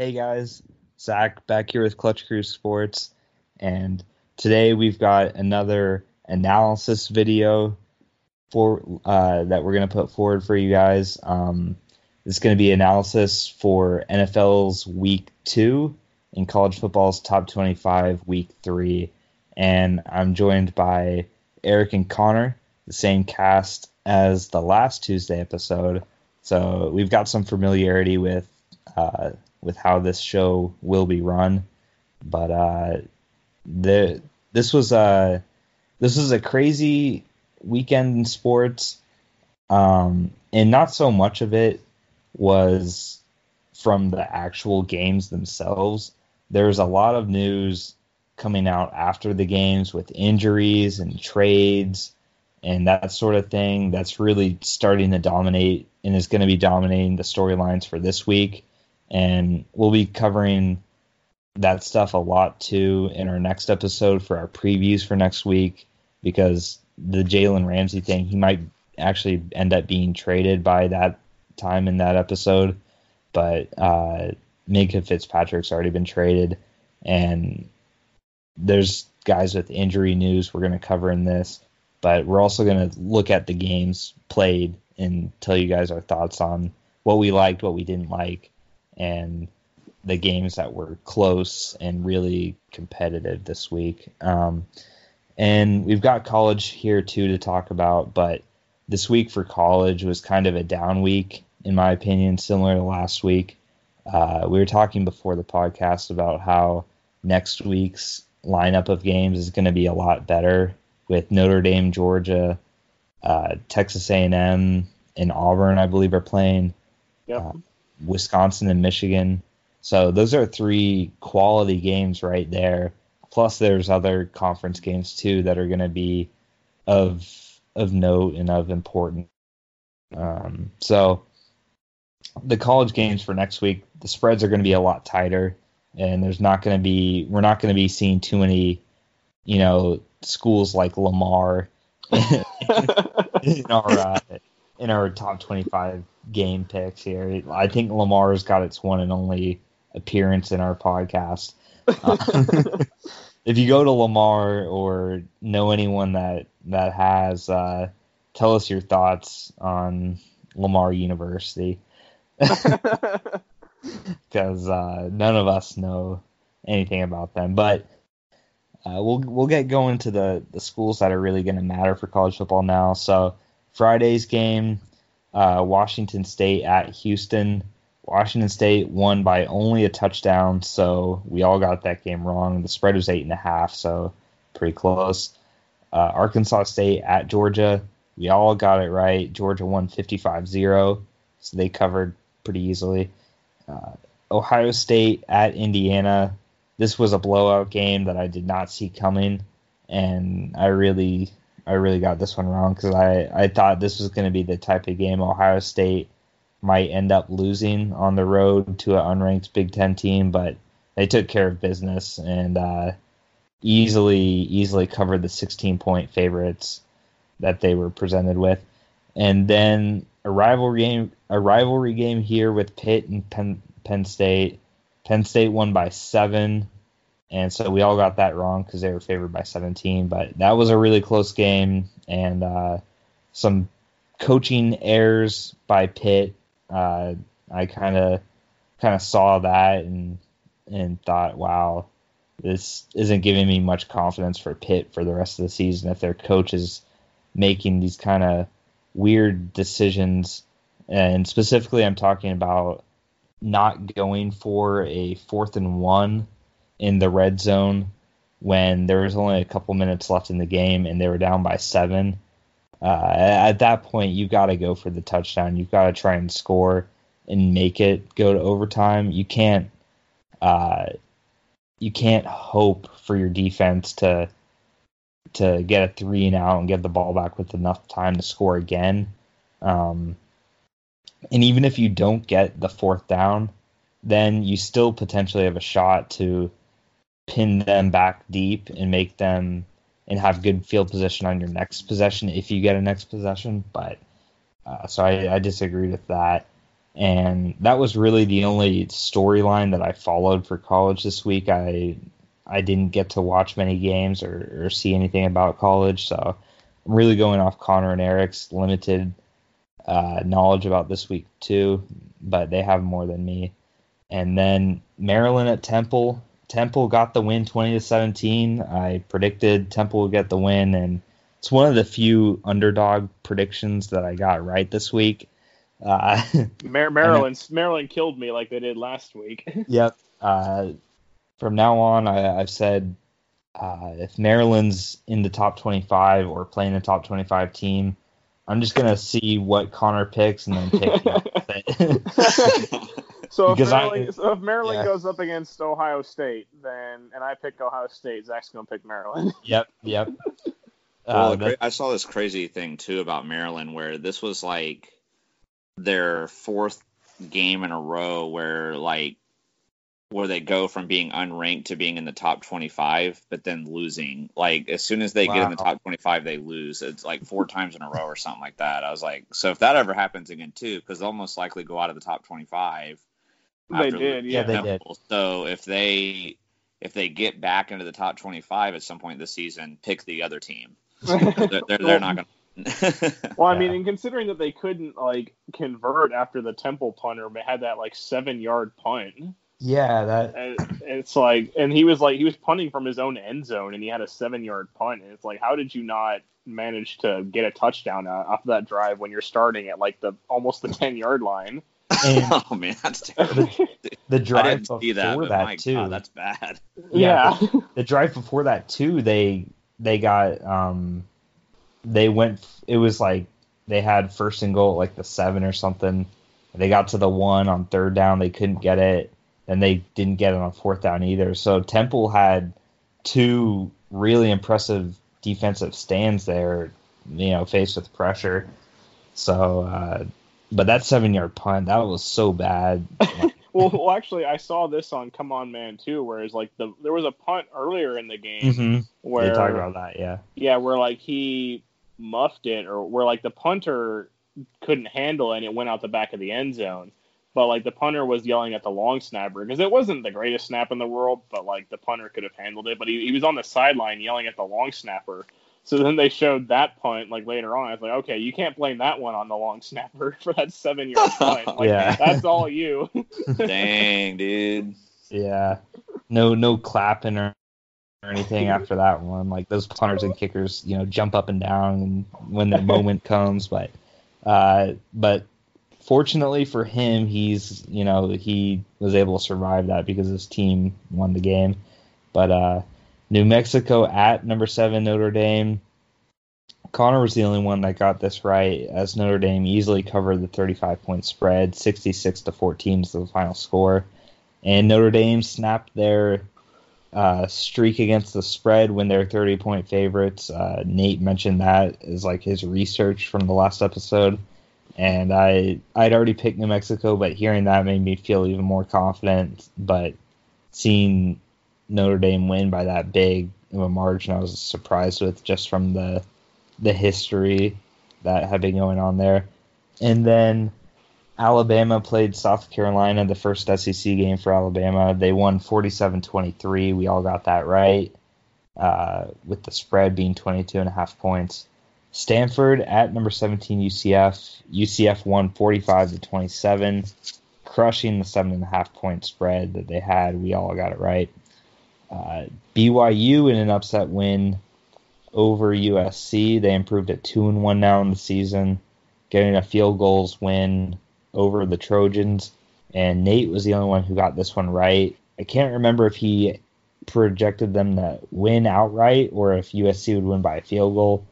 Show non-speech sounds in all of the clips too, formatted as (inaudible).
Hey guys, Zach back here with Clutch Crew Sports, and today we've got another analysis video for uh, that we're gonna put forward for you guys. Um, it's gonna be analysis for NFL's Week Two and college football's Top 25 Week Three, and I'm joined by Eric and Connor, the same cast as the last Tuesday episode. So we've got some familiarity with uh, with how this show will be run. But uh, the this was a this was a crazy weekend in sports, um, and not so much of it was from the actual games themselves. There's a lot of news coming out after the games with injuries and trades and that sort of thing that's really starting to dominate and is going to be dominating the storylines for this week and we'll be covering that stuff a lot too in our next episode for our previews for next week because the Jalen Ramsey thing, he might actually end up being traded by that time in that episode, but uh, Minkah Fitzpatrick's already been traded, and there's guys with injury news we're going to cover in this, but we're also going to look at the games played and tell you guys our thoughts on what we liked, what we didn't like, and the games that were close and really competitive this week. Um, and we've got college here too to talk about, but this week for college was kind of a down week, in my opinion, similar to last week. Uh, we were talking before the podcast about how next week's lineup of games is going to be a lot better with Notre Dame, Georgia, uh, Texas A&M, and Auburn, I believe, are playing. Yep. Uh, Wisconsin and Michigan. So those are three quality games right there. Plus, there's other conference games too that are going to be of of note and of importance. Um, so the college games for next week, the spreads are going to be a lot tighter, and there's not going to be we're not going to be seeing too many, you know, schools like Lamar (laughs) in our uh, in our top 25 game picks here. I think Lamar's got its one and only appearance in our podcast. Uh, (laughs) if you go to Lamar or know anyone that that has, uh, tell us your thoughts on Lamar University, (laughs) because uh, none of us know anything about them. But uh, we'll we'll get going to the the schools that are really going to matter for college football now. So Friday's game, uh, Washington State at Houston. Washington State won by only a touchdown, so we all got that game wrong. The spread was eight and a half, so pretty close. Uh, Arkansas State at Georgia, we all got it right. Georgia won 55-0, so they covered pretty easily. Uh, Ohio State at Indiana, this was a blowout game that I did not see coming, and I really I really got this one wrong because I, I thought this was going to be the type of game Ohio State might end up losing on the road to an unranked Big Ten team, but they took care of business and uh, easily easily covered the 16 point favorites that they were presented with. And then a rivalry game a rivalry game here with Pitt and Penn, Penn State. Penn State won by seven and so we all got that wrong because they were favored by 17. But that was a really close game, and uh, some coaching errors by Pitt. Uh, I kind of kind of saw that and and thought, wow, this isn't giving me much confidence for Pitt for the rest of the season if their coach is making these kind of weird decisions. And specifically, I'm talking about not going for a fourth and one in the red zone when there was only a couple minutes left in the game and they were down by seven. Uh, at that point, you've got to go for the touchdown. You've got to try and score and make it go to overtime. You can't, uh, you can't hope for your defense to to get a three and out and get the ball back with enough time to score again. Um, and even if you don't get the fourth down, then you still potentially have a shot to pin them back deep and make them and have good field position on your next possession if you get a next possession. But uh, so I, I disagreed with that. and that was really the only storyline that I followed for college this week. I I didn't get to watch many games or, or see anything about college, so I'm really going off Connor and Eric's limited uh, knowledge about this week too, but they have more than me. And then Maryland at Temple. Temple got the win 20 to 17. I predicted Temple would get the win, and it's one of the few underdog predictions that I got right this week. Uh, (laughs) Mar- Maryland, Maryland killed me like they did last week. (laughs) yep. Uh, from now on, I, have said uh, if Maryland's in the top 25 or playing the top 25 team, I'm just gonna see what Connor picks and then pick. (laughs) so, if Maryland, I, so if Maryland yeah. goes up against Ohio State, then and I pick Ohio State, Zach's gonna pick Maryland. (laughs) Yep, yep. well, uh, I saw this crazy thing too about Maryland, where this was like their fourth game in a row where like where they go from being unranked to being in the top 25 but then losing like as soon as they wow. get in the top 25 they lose it's like four times in a row or something like that i was like so if that ever happens again too because they'll most likely go out of the top 25 they did yeah. They did. So if they if they get back into the top 25 at some point this season pick the other team. (laughs) They're, they're, they're not going (laughs) to well, I mean, and considering that they couldn't like convert after the Temple punter had that like seven yard punt. Yeah, that and it's like, and he was like, he was punting from his own end zone, and he had a seven yard punt, and it's like, how did you not manage to get a touchdown off of that drive when you're starting at like the almost the ten yard line? And (laughs) oh man, that's terrible. The, the drive before that, that too. God, that's bad. Yeah, yeah. The, the, drive before that too. They they got um they went. It was like they had first and goal at like the seven or something. They got to the one on third down. They couldn't get it, and they didn't get it on fourth down either. So Temple had two really impressive defensive stands there. You know, faced with pressure. So, uh, but that seven yard punt that was so bad. (laughs) well, well, actually, I saw this on Come On Man too, where it's like the there was a punt earlier in the game mm-hmm. where they talked about that, yeah, yeah, where like he muffed it or where like the punter couldn't handle it and it went out the back of the end zone. But like the punter was yelling at the long snapper because it wasn't the greatest snap in the world, but like the punter could have handled it. But he, he was on the sideline yelling at the long snapper. So then they showed that punt like later on. I was like, okay, you can't blame that one on the long (laughs) snapper for that seven yard (laughs) punt. Like yeah. that's all you. (laughs) Dang, dude. Yeah. No no clapping or or anything after that one. Like those punters and kickers, you know, jump up and down when the moment comes. But uh, but fortunately for him, he's you know he was able to survive that because his team won the game. But uh, New Mexico at number seven Notre Dame. Connor was the only one that got this right, as Notre Dame easily covered the 35 point spread, 66 to 14 is the final score, and Notre Dame snapped their uh, streak against the spread when they're 30 point favorites. Uh, Nate mentioned that as like his research from the last episode. And I I'd already picked New Mexico, but hearing that made me feel even more confident. But seeing Notre Dame win by that big of a margin, I was surprised with just from the the history that had been going on there. And then Alabama played South Carolina, the first SEC game for Alabama. They won 47 23. We all got that right, uh, with the spread being 22 and a half points. Stanford at number 17 UCF. UCF won 45 to 27, crushing the seven and a half point spread that they had. We all got it right. Uh, BYU in an upset win over USC. They improved at two and one now in the season, getting a field goals win over the Trojans, and Nate was the only one who got this one right. I can't remember if he projected them to win outright or if USC would win by a field goal.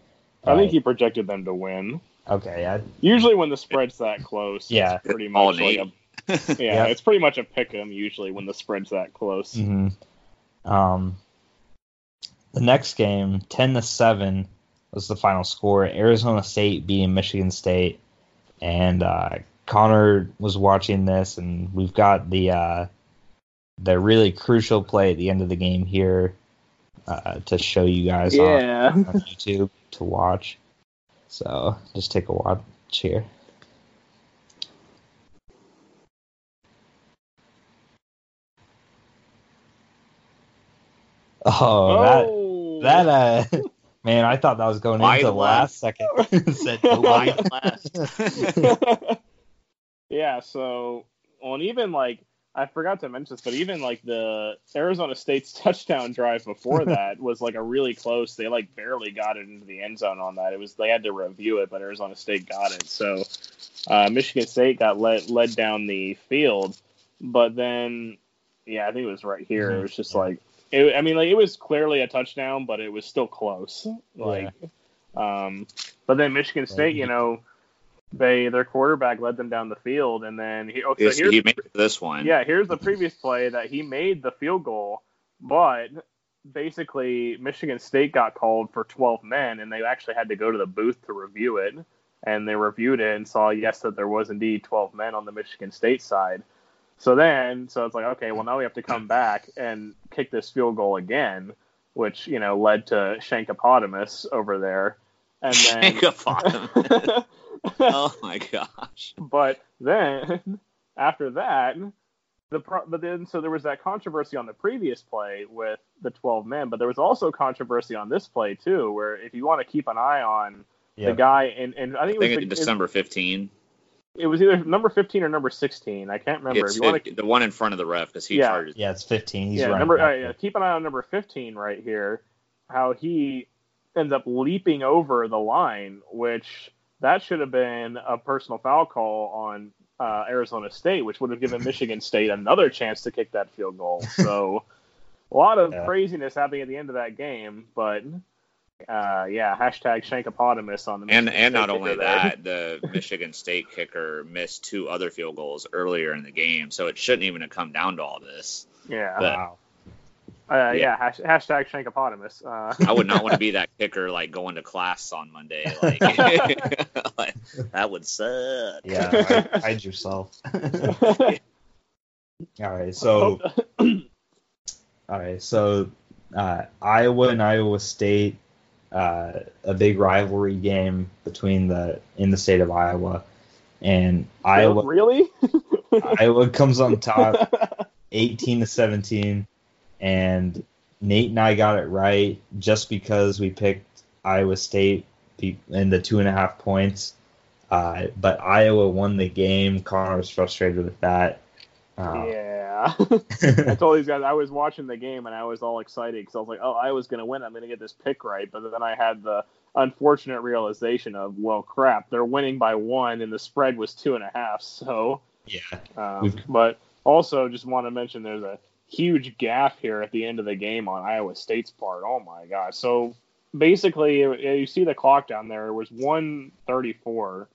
I think he projected them to win. Okay. I, usually when the spread's that close, yeah, pretty much like a, (laughs) yeah, yep. it's pretty much a pick 'em usually when the spread's that close. Mm-hmm. Um, the next game, ten to seven, was the final score. Arizona State beating Michigan State, and uh, Connor was watching this, and we've got the uh, the really crucial play at the end of the game here uh, to show you guys yeah. on, on YouTube to watch. So just take a watch here. Oh, oh. that that uh (laughs) man, I thought that was going Wide into last second. (laughs) Said last. (laughs) yeah, so on even like I forgot to mention this, but even like the Arizona State's touchdown drive before that was like a really close. They like barely got it into the end zone on that. It was they had to review it, but Arizona State got it. So uh, Michigan State got led led down the field, but then yeah, I think it was right here. It was just like it, I mean, like it was clearly a touchdown, but it was still close. Like, yeah. um, but then Michigan State, you know they their quarterback led them down the field, and then he. Okay, so he made this one. Yeah, here's the previous play that he made the field goal, but basically Michigan State got called for 12 men, and they actually had to go to the booth to review it, and they reviewed it and saw yes that there was indeed 12 men on the Michigan State side. So then, so it's like okay, well now we have to come back and kick this field goal again, which you know led to Shankopotamus over there, and then (laughs) Shankopotamus. (laughs) oh my gosh. But then after that, the pro- but then so there was that controversy on the previous play with the 12 men, but there was also controversy on this play too, where if you want to keep an eye on the guy and and I think it was think the, December 15. It was either number 15 or number 16. I can't remember. It's if you want to, the one in front of the ref because he yeah. charges. Yeah, it's 15. He's yeah, number uh, yeah, keep an eye on number 15 right here. How he ends up leaping over the line, which that should have been a personal foul call on uh, Arizona State, which would have given (laughs) Michigan State another chance to kick that field goal. So a lot of yeah. craziness happening at the end of that game, but uh, yeah, hashtag Shankopotamus on the Michigan and and not only that, the (laughs) Michigan State kicker missed two other field goals earlier in the game, so it shouldn't even have come down to all this. Yeah. But, wow. Uh, yeah, yeah hash, hashtag Shankopotamus. Uh. I would not want to be that kicker, like going to class on Monday. Like, (laughs) like that would suck. Yeah, hide, (laughs) hide yourself. all right, so (coughs) all right, so uh, Iowa and Iowa State, uh, a big rivalry game between the in the state of Iowa, and Iowa really (laughs) Iowa comes on top, eighteen to seventeen and Nate and I got it right just because we picked Iowa State in the two and a half points. Uh, but Iowa won the game. Connor was frustrated with that. Uh, yeah, (laughs) I (laughs) told these guys I was watching the game and I was all excited because I was like, "Oh, Iowa's going to win. I'm going to get this pick right." But then I had the unfortunate realization of, "Well, crap, they're winning by one, and the spread was two and a half." So yeah, um, but also just want to mention there's a huge gap here at the end of the game on Iowa State's part. Oh my god! So basically, you see the clock down there. It was 134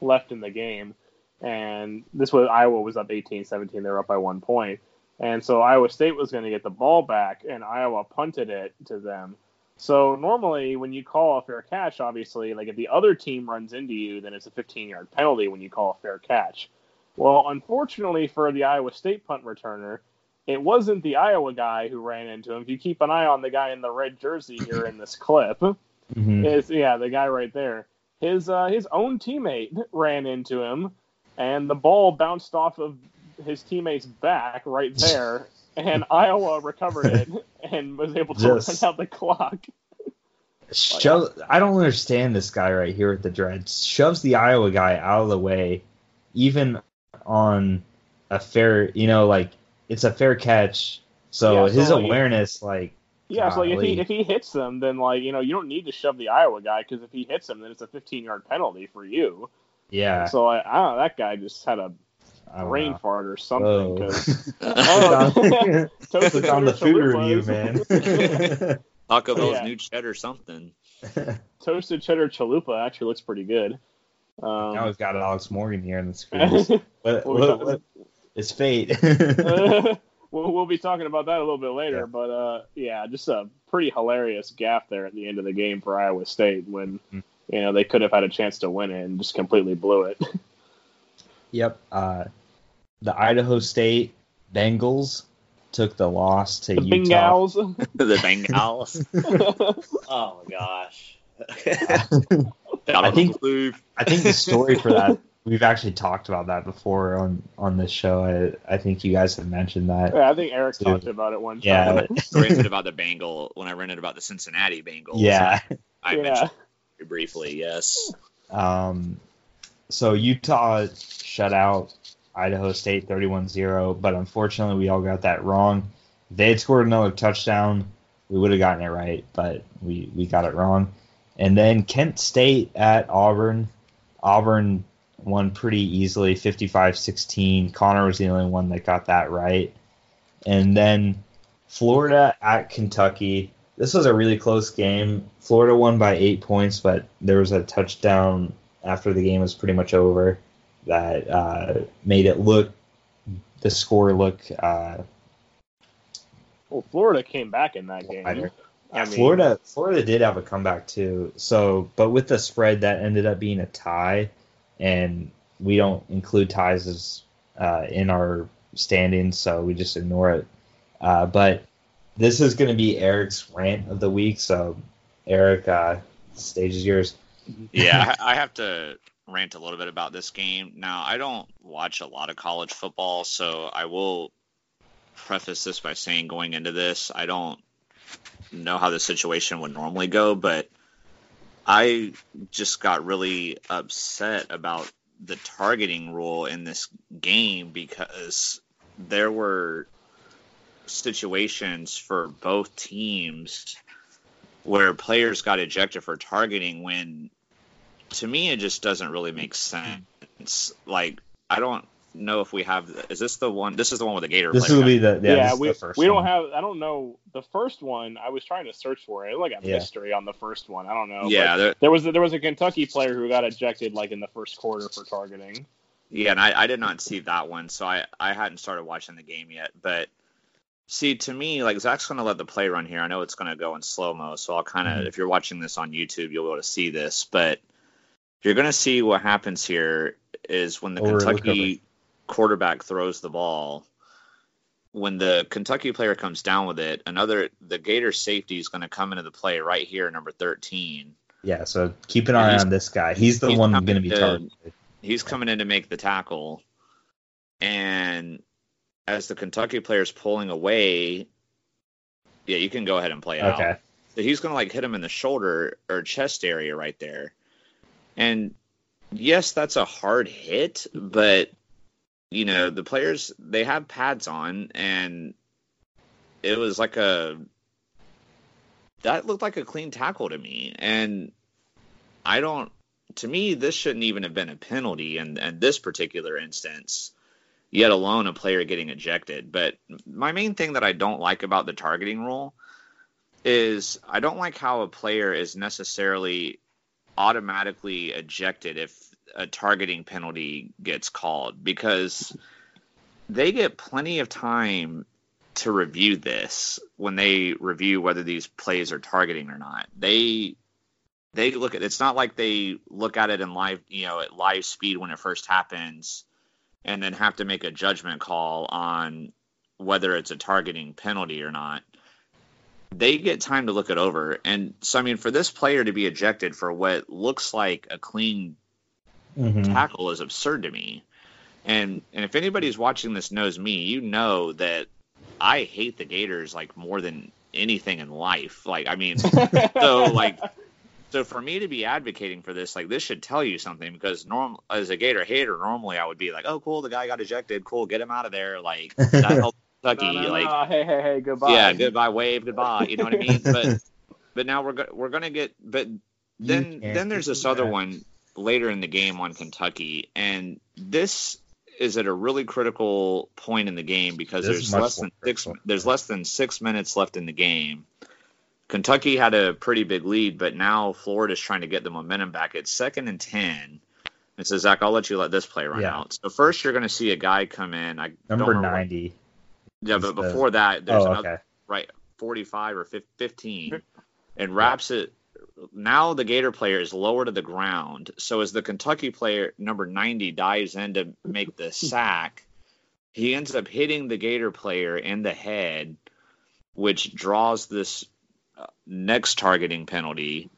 left in the game, and this was Iowa was up 18-17. They were up by one point, and so Iowa State was going to get the ball back, and Iowa punted it to them. So normally, when you call a fair catch, obviously, like if the other team runs into you, then it's a 15-yard penalty when you call a fair catch. Well, unfortunately for the Iowa State punt returner, it wasn't the Iowa guy who ran into him. If you keep an eye on the guy in the red jersey here in this clip, mm-hmm. is yeah, the guy right there. His uh, his own teammate ran into him, and the ball bounced off of his teammate's back right there, and (laughs) Iowa recovered it and was able to Just run out the clock. Shove, I don't understand this guy right here with the dreads. Shoves the Iowa guy out of the way, even on a fair, you know, like it's a fair catch. So, yeah, so his like, awareness, like, yeah, golly. so like if he if he hits them, then like you know you don't need to shove the Iowa guy because if he hits him, then it's a 15 yard penalty for you. Yeah. So I, I don't know. That guy just had a brain know. fart or something. Cause, (laughs) oh, it's on the food review, man. (laughs) Taco Bell's yeah. new cheddar something. (laughs) Toasted cheddar chalupa actually looks pretty good. Um, now we've got Alex Morgan here in the screen. what, what, what, it's fate. we'll, we'll be talking about that a little bit later, yeah. but uh, yeah, just a pretty hilarious gaffe there at the end of the game for Iowa State when mm-hmm. You know they could have had a chance to win it and just completely blew it. (laughs) yep. Uh, the Idaho State Bengals took the loss to the Utah. Bengals. (laughs) the Bengals. (laughs) oh my gosh. I think I think the story for that we've actually talked about that before on on this show. I I think you guys have mentioned that. Yeah, I think Eric too. talked about it one time. Yeah, I ranted about the Bengal when I ranted about the Cincinnati Bengals. Yeah, I yeah. mentioned briefly. Yes. Um, so Utah shut out Idaho State 31-0, but unfortunately we all got that wrong. If they had scored another touchdown, we would have gotten it right, but we we got it wrong. And then Kent State at Auburn. Auburn won pretty easily, 55-16. Connor was the only one that got that right. And then Florida at Kentucky. This was a really close game. Florida won by eight points, but there was a touchdown after the game was pretty much over that uh, made it look the score look. Uh, well, Florida came back in that game. I mean, Florida, Florida did have a comeback too. So, but with the spread, that ended up being a tie, and we don't include ties as uh, in our standings, so we just ignore it. Uh, but this is going to be Eric's rant of the week. So, Eric, uh, stage is yours. yeah, (laughs) I have to rant a little bit about this game. Now, I don't watch a lot of college football, so I will preface this by saying going into this, I don't know how the situation would normally go, but I just got really upset about the targeting rule in this game because there were situations for both teams where players got ejected for targeting when to me it just doesn't really make sense. Like I don't know if we have. Is this the one? This is the one with the Gator. This will be the yeah. yeah we we don't have. I don't know the first one. I was trying to search for it. Like a yeah. mystery on the first one. I don't know. Yeah, there, there was a, there was a Kentucky player who got ejected like in the first quarter for targeting. Yeah, and I, I did not see that one, so I I hadn't started watching the game yet. But see, to me, like Zach's gonna let the play run here. I know it's gonna go in slow mo, so I'll kind of mm-hmm. if you're watching this on YouTube, you'll be able to see this, but you're going to see what happens here is when the Over Kentucky quarterback throws the ball, when the Kentucky player comes down with it, another the Gator safety is going to come into the play right here, number 13. Yeah, so keep an eye on this guy. He's the he's one going to be targeted. He's coming in to make the tackle, and as the Kentucky player is pulling away, yeah, you can go ahead and play it okay. out. So he's going to like hit him in the shoulder or chest area right there. And yes, that's a hard hit, but you know, the players they have pads on and it was like a that looked like a clean tackle to me. And I don't to me this shouldn't even have been a penalty in, in this particular instance, yet alone a player getting ejected. But my main thing that I don't like about the targeting rule is I don't like how a player is necessarily automatically ejected if a targeting penalty gets called because they get plenty of time to review this when they review whether these plays are targeting or not. They they look at it's not like they look at it in live you know at live speed when it first happens and then have to make a judgment call on whether it's a targeting penalty or not they get time to look it over. And so, I mean, for this player to be ejected for what looks like a clean mm-hmm. tackle is absurd to me. And and if anybody's watching this knows me, you know that I hate the Gators like more than anything in life. Like, I mean, (laughs) so like. So for me to be advocating for this, like this should tell you something because normal as a Gator hater, normally I would be like, "Oh, cool, the guy got ejected. Cool, get him out of there." Like (laughs) that helps Kentucky. No, no, like, no. hey, hey, hey, goodbye. Yeah, goodbye, wave, goodbye. You know what I mean? But (laughs) but now we're go- we're gonna get. But then then there's this other one later in the game on Kentucky, and this is at a really critical point in the game because this there's less than six there's less than six minutes left in the game. Kentucky had a pretty big lead, but now Florida's trying to get the momentum back. It's second and ten. And so Zach, I'll let you let this play run yeah. out. So first, you're going to see a guy come in. I number ninety. Yeah, but before that, oh, there's oh, another okay. right 45 or 15, and wraps it. Now the Gator player is lower to the ground. So as the Kentucky player number 90 dives in to make the (laughs) sack, he ends up hitting the Gator player in the head, which draws this next targeting penalty.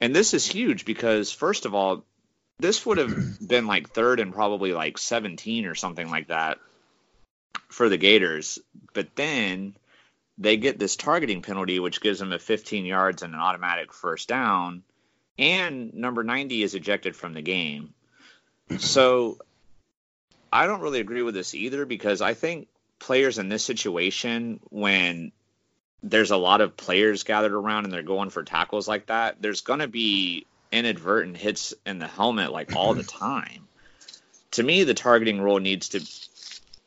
And this is huge because first of all, this would have been like third and probably like 17 or something like that for the Gators. But then they get this targeting penalty, which gives them a 15 yards and an automatic first down. And number 90 is ejected from the game. So I don't really agree with this either because I think players in this situation, when there's a lot of players gathered around and they're going for tackles like that, there's going to be inadvertent hits in the helmet like all the (clears throat) time. To me, the targeting rule needs to.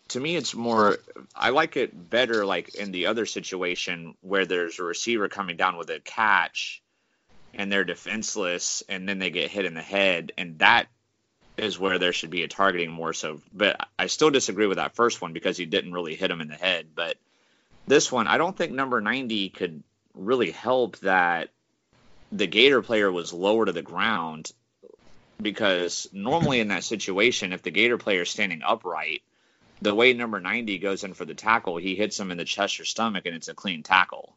To me, it's more. I like it better, like in the other situation where there's a receiver coming down with a catch, and they're defenseless, and then they get hit in the head, and that is where there should be a targeting more so. But I still disagree with that first one because he didn't really hit him in the head. But this one, I don't think number 90 could really help that the Gator player was lower to the ground because normally in that situation, if the Gator player is standing upright, the way number 90 goes in for the tackle, he hits him in the chest or stomach and it's a clean tackle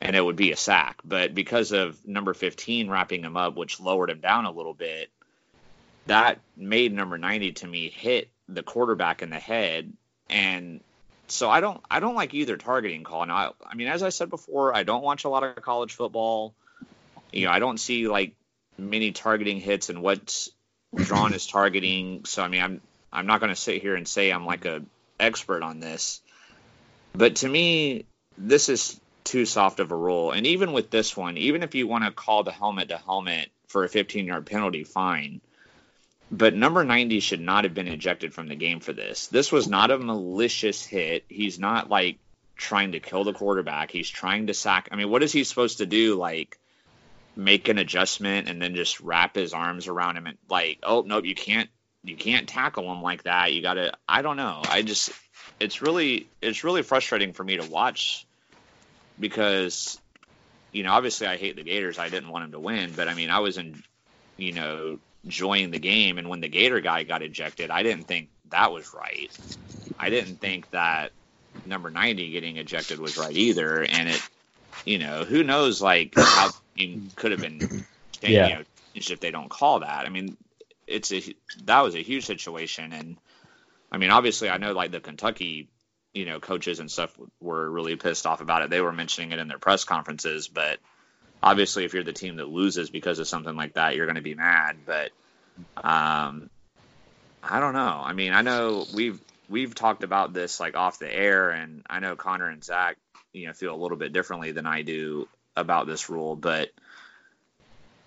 and it would be a sack. But because of number 15 wrapping him up, which lowered him down a little bit, that made number 90 to me hit the quarterback in the head and so I don't I don't like either targeting call. Now, I, I mean, as I said before, I don't watch a lot of college football. You know, I don't see like many targeting hits and what's drawn as targeting. So I mean, I'm I'm not going to sit here and say I'm like a expert on this, but to me, this is too soft of a rule. And even with this one, even if you want to call the helmet to helmet for a 15 yard penalty, fine but number 90 should not have been ejected from the game for this. This was not a malicious hit. He's not like trying to kill the quarterback. He's trying to sack. I mean, what is he supposed to do? Like make an adjustment and then just wrap his arms around him and like, oh nope, you can't you can't tackle him like that. You got to I don't know. I just it's really it's really frustrating for me to watch because you know, obviously I hate the Gators. I didn't want him to win, but I mean, I was in you know, enjoying the game. And when the Gator guy got ejected, I didn't think that was right. I didn't think that number 90 getting ejected was right either. And it, you know, who knows like how it could have been yeah. you know, if they don't call that. I mean, it's a that was a huge situation, and I mean, obviously, I know like the Kentucky, you know, coaches and stuff were really pissed off about it. They were mentioning it in their press conferences, but obviously if you're the team that loses because of something like that, you're going to be mad. But um, I don't know. I mean, I know we've we've talked about this like off the air, and I know Connor and Zach, you know, feel a little bit differently than I do about this rule. But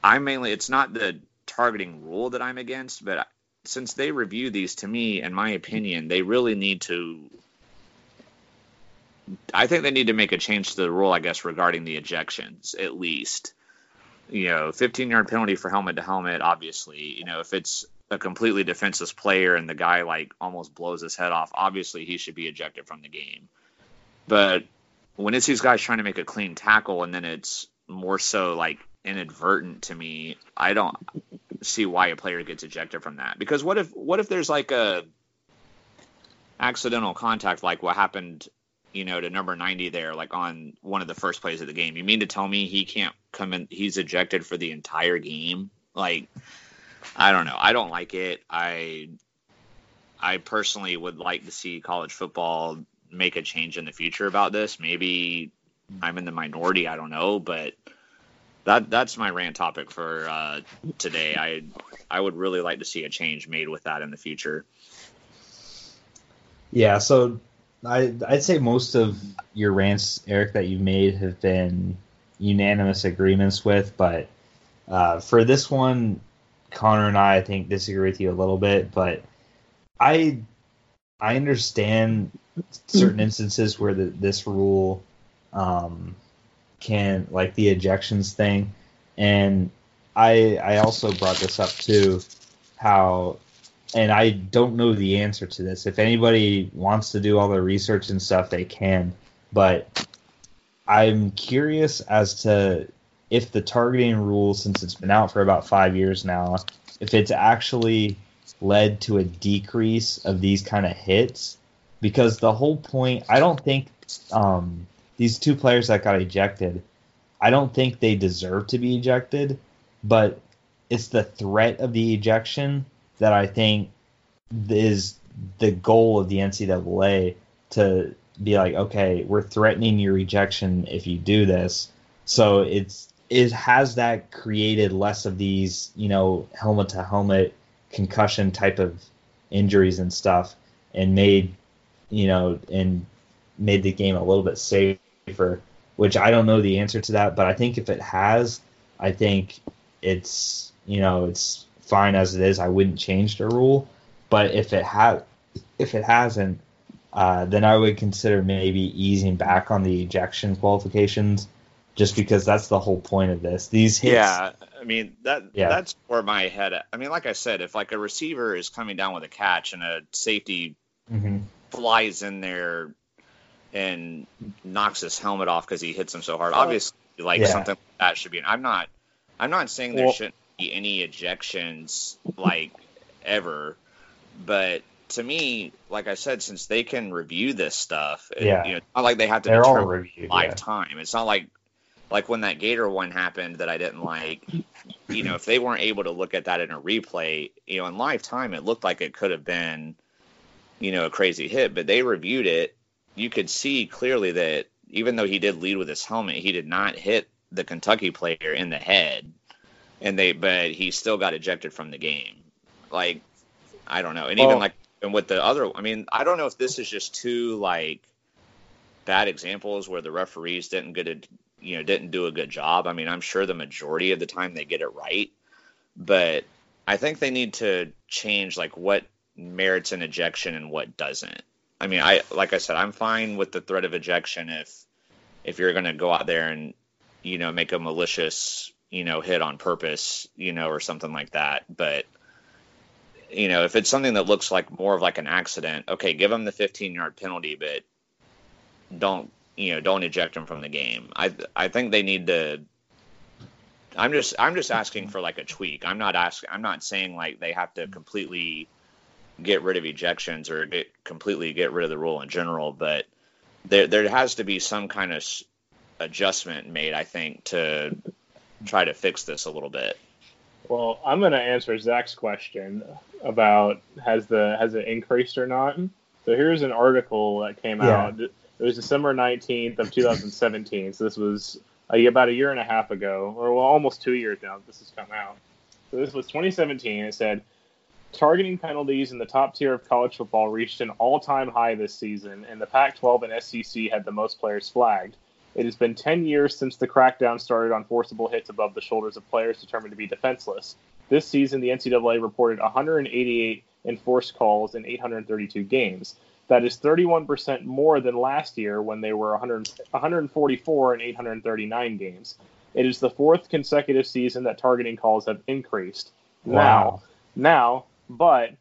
I mainly it's not the targeting rule that I'm against, but since they review these to me, in my opinion, they really need to I think they need to make a change to the rule, I guess, regarding the ejections at least. You know, 15 yard penalty for helmet to helmet, obviously. You know, if it's a completely defenseless player and the guy like almost blows his head off, obviously he should be ejected from the game. But when it's these guys trying to make a clean tackle and then it's more so like inadvertent to me, I don't see why a player gets ejected from that. Because what if what if there's like a accidental contact like what happened you know, to number 90 there, like on one of the first plays of the game. You mean to tell me he can't come in? He's ejected for the entire game? Like, I don't know. I don't like it. I, I personally would like to see college football make a change in the future about this. Maybe I'm in the minority. I don't know, but that that's my rant topic for uh, today. I I would really like to see a change made with that in the future. Yeah. So I I'd say most of your rants, Eric, that you've made have been unanimous agreements with, but uh, for this one, Connor and I, I think disagree with you a little bit, but I I understand certain (laughs) instances where the, this rule um, can like the ejections thing, and I I also brought this up too, how and I don't know the answer to this. If anybody wants to do all the research and stuff, they can. But I'm curious as to if the targeting rule, since it's been out for about five years now, if it's actually led to a decrease of these kind of hits. Because the whole point, I don't think um, these two players that got ejected, I don't think they deserve to be ejected. But it's the threat of the ejection that I think is the goal of the NCAA to be like, okay, we're threatening your ejection if you do this. So it's it has that created less of these, you know, helmet to helmet concussion type of injuries and stuff, and made, you know, and made the game a little bit safer. Which I don't know the answer to that, but I think if it has, I think it's you know it's fine as it is. I wouldn't change the rule, but if it had if it hasn't, uh, then I would consider maybe easing back on the ejection qualifications, just because that's the whole point of this. These hits, yeah, I mean that yeah. that's where my head. I mean, like I said, if like a receiver is coming down with a catch and a safety mm-hmm. flies in there and knocks his helmet off because he hits him so hard, obviously, like yeah. something like that should be. I'm not. I'm not saying there well, shouldn't be any ejections like ever, but to me, like I said, since they can review this stuff, yeah. It, you know, it's not like they have to They're determine reviewed, lifetime. Yeah. It's not like like when that Gator one happened that I didn't like. You know, if they weren't able to look at that in a replay, you know, in lifetime, it looked like it could have been, you know, a crazy hit. But they reviewed it. You could see clearly that even though he did lead with his helmet, he did not hit the Kentucky player in the head, and they but he still got ejected from the game. Like I don't know, and even like and with the other, I mean, I don't know if this is just two like bad examples where the referees didn't get a you know didn't do a good job. I mean, I'm sure the majority of the time they get it right, but I think they need to change like what merits an ejection and what doesn't. I mean, I like I said, I'm fine with the threat of ejection if if you're going to go out there and you know make a malicious you know hit on purpose, you know, or something like that. But you know, if it's something that looks like more of like an accident, okay, give them the 15 yard penalty, but don't you know don't eject them from the game. I I think they need to. I'm just I'm just asking for like a tweak. I'm not asking. I'm not saying like they have to completely get rid of ejections or get completely get rid of the rule in general, but there there has to be some kind of adjustment made. I think to try to fix this a little bit. Well, I'm going to answer Zach's question about has the has it increased or not. So here's an article that came yeah. out. It was December 19th of 2017. so this was a, about a year and a half ago, or well, almost two years now. This has come out. So this was 2017. It said targeting penalties in the top tier of college football reached an all-time high this season, and the Pac-12 and SEC had the most players flagged. It has been 10 years since the crackdown started on forcible hits above the shoulders of players determined to be defenseless. This season, the NCAA reported 188 enforced calls in 832 games. That is 31% more than last year when they were 100, 144 in 839 games. It is the fourth consecutive season that targeting calls have increased. Wow. Now, now, but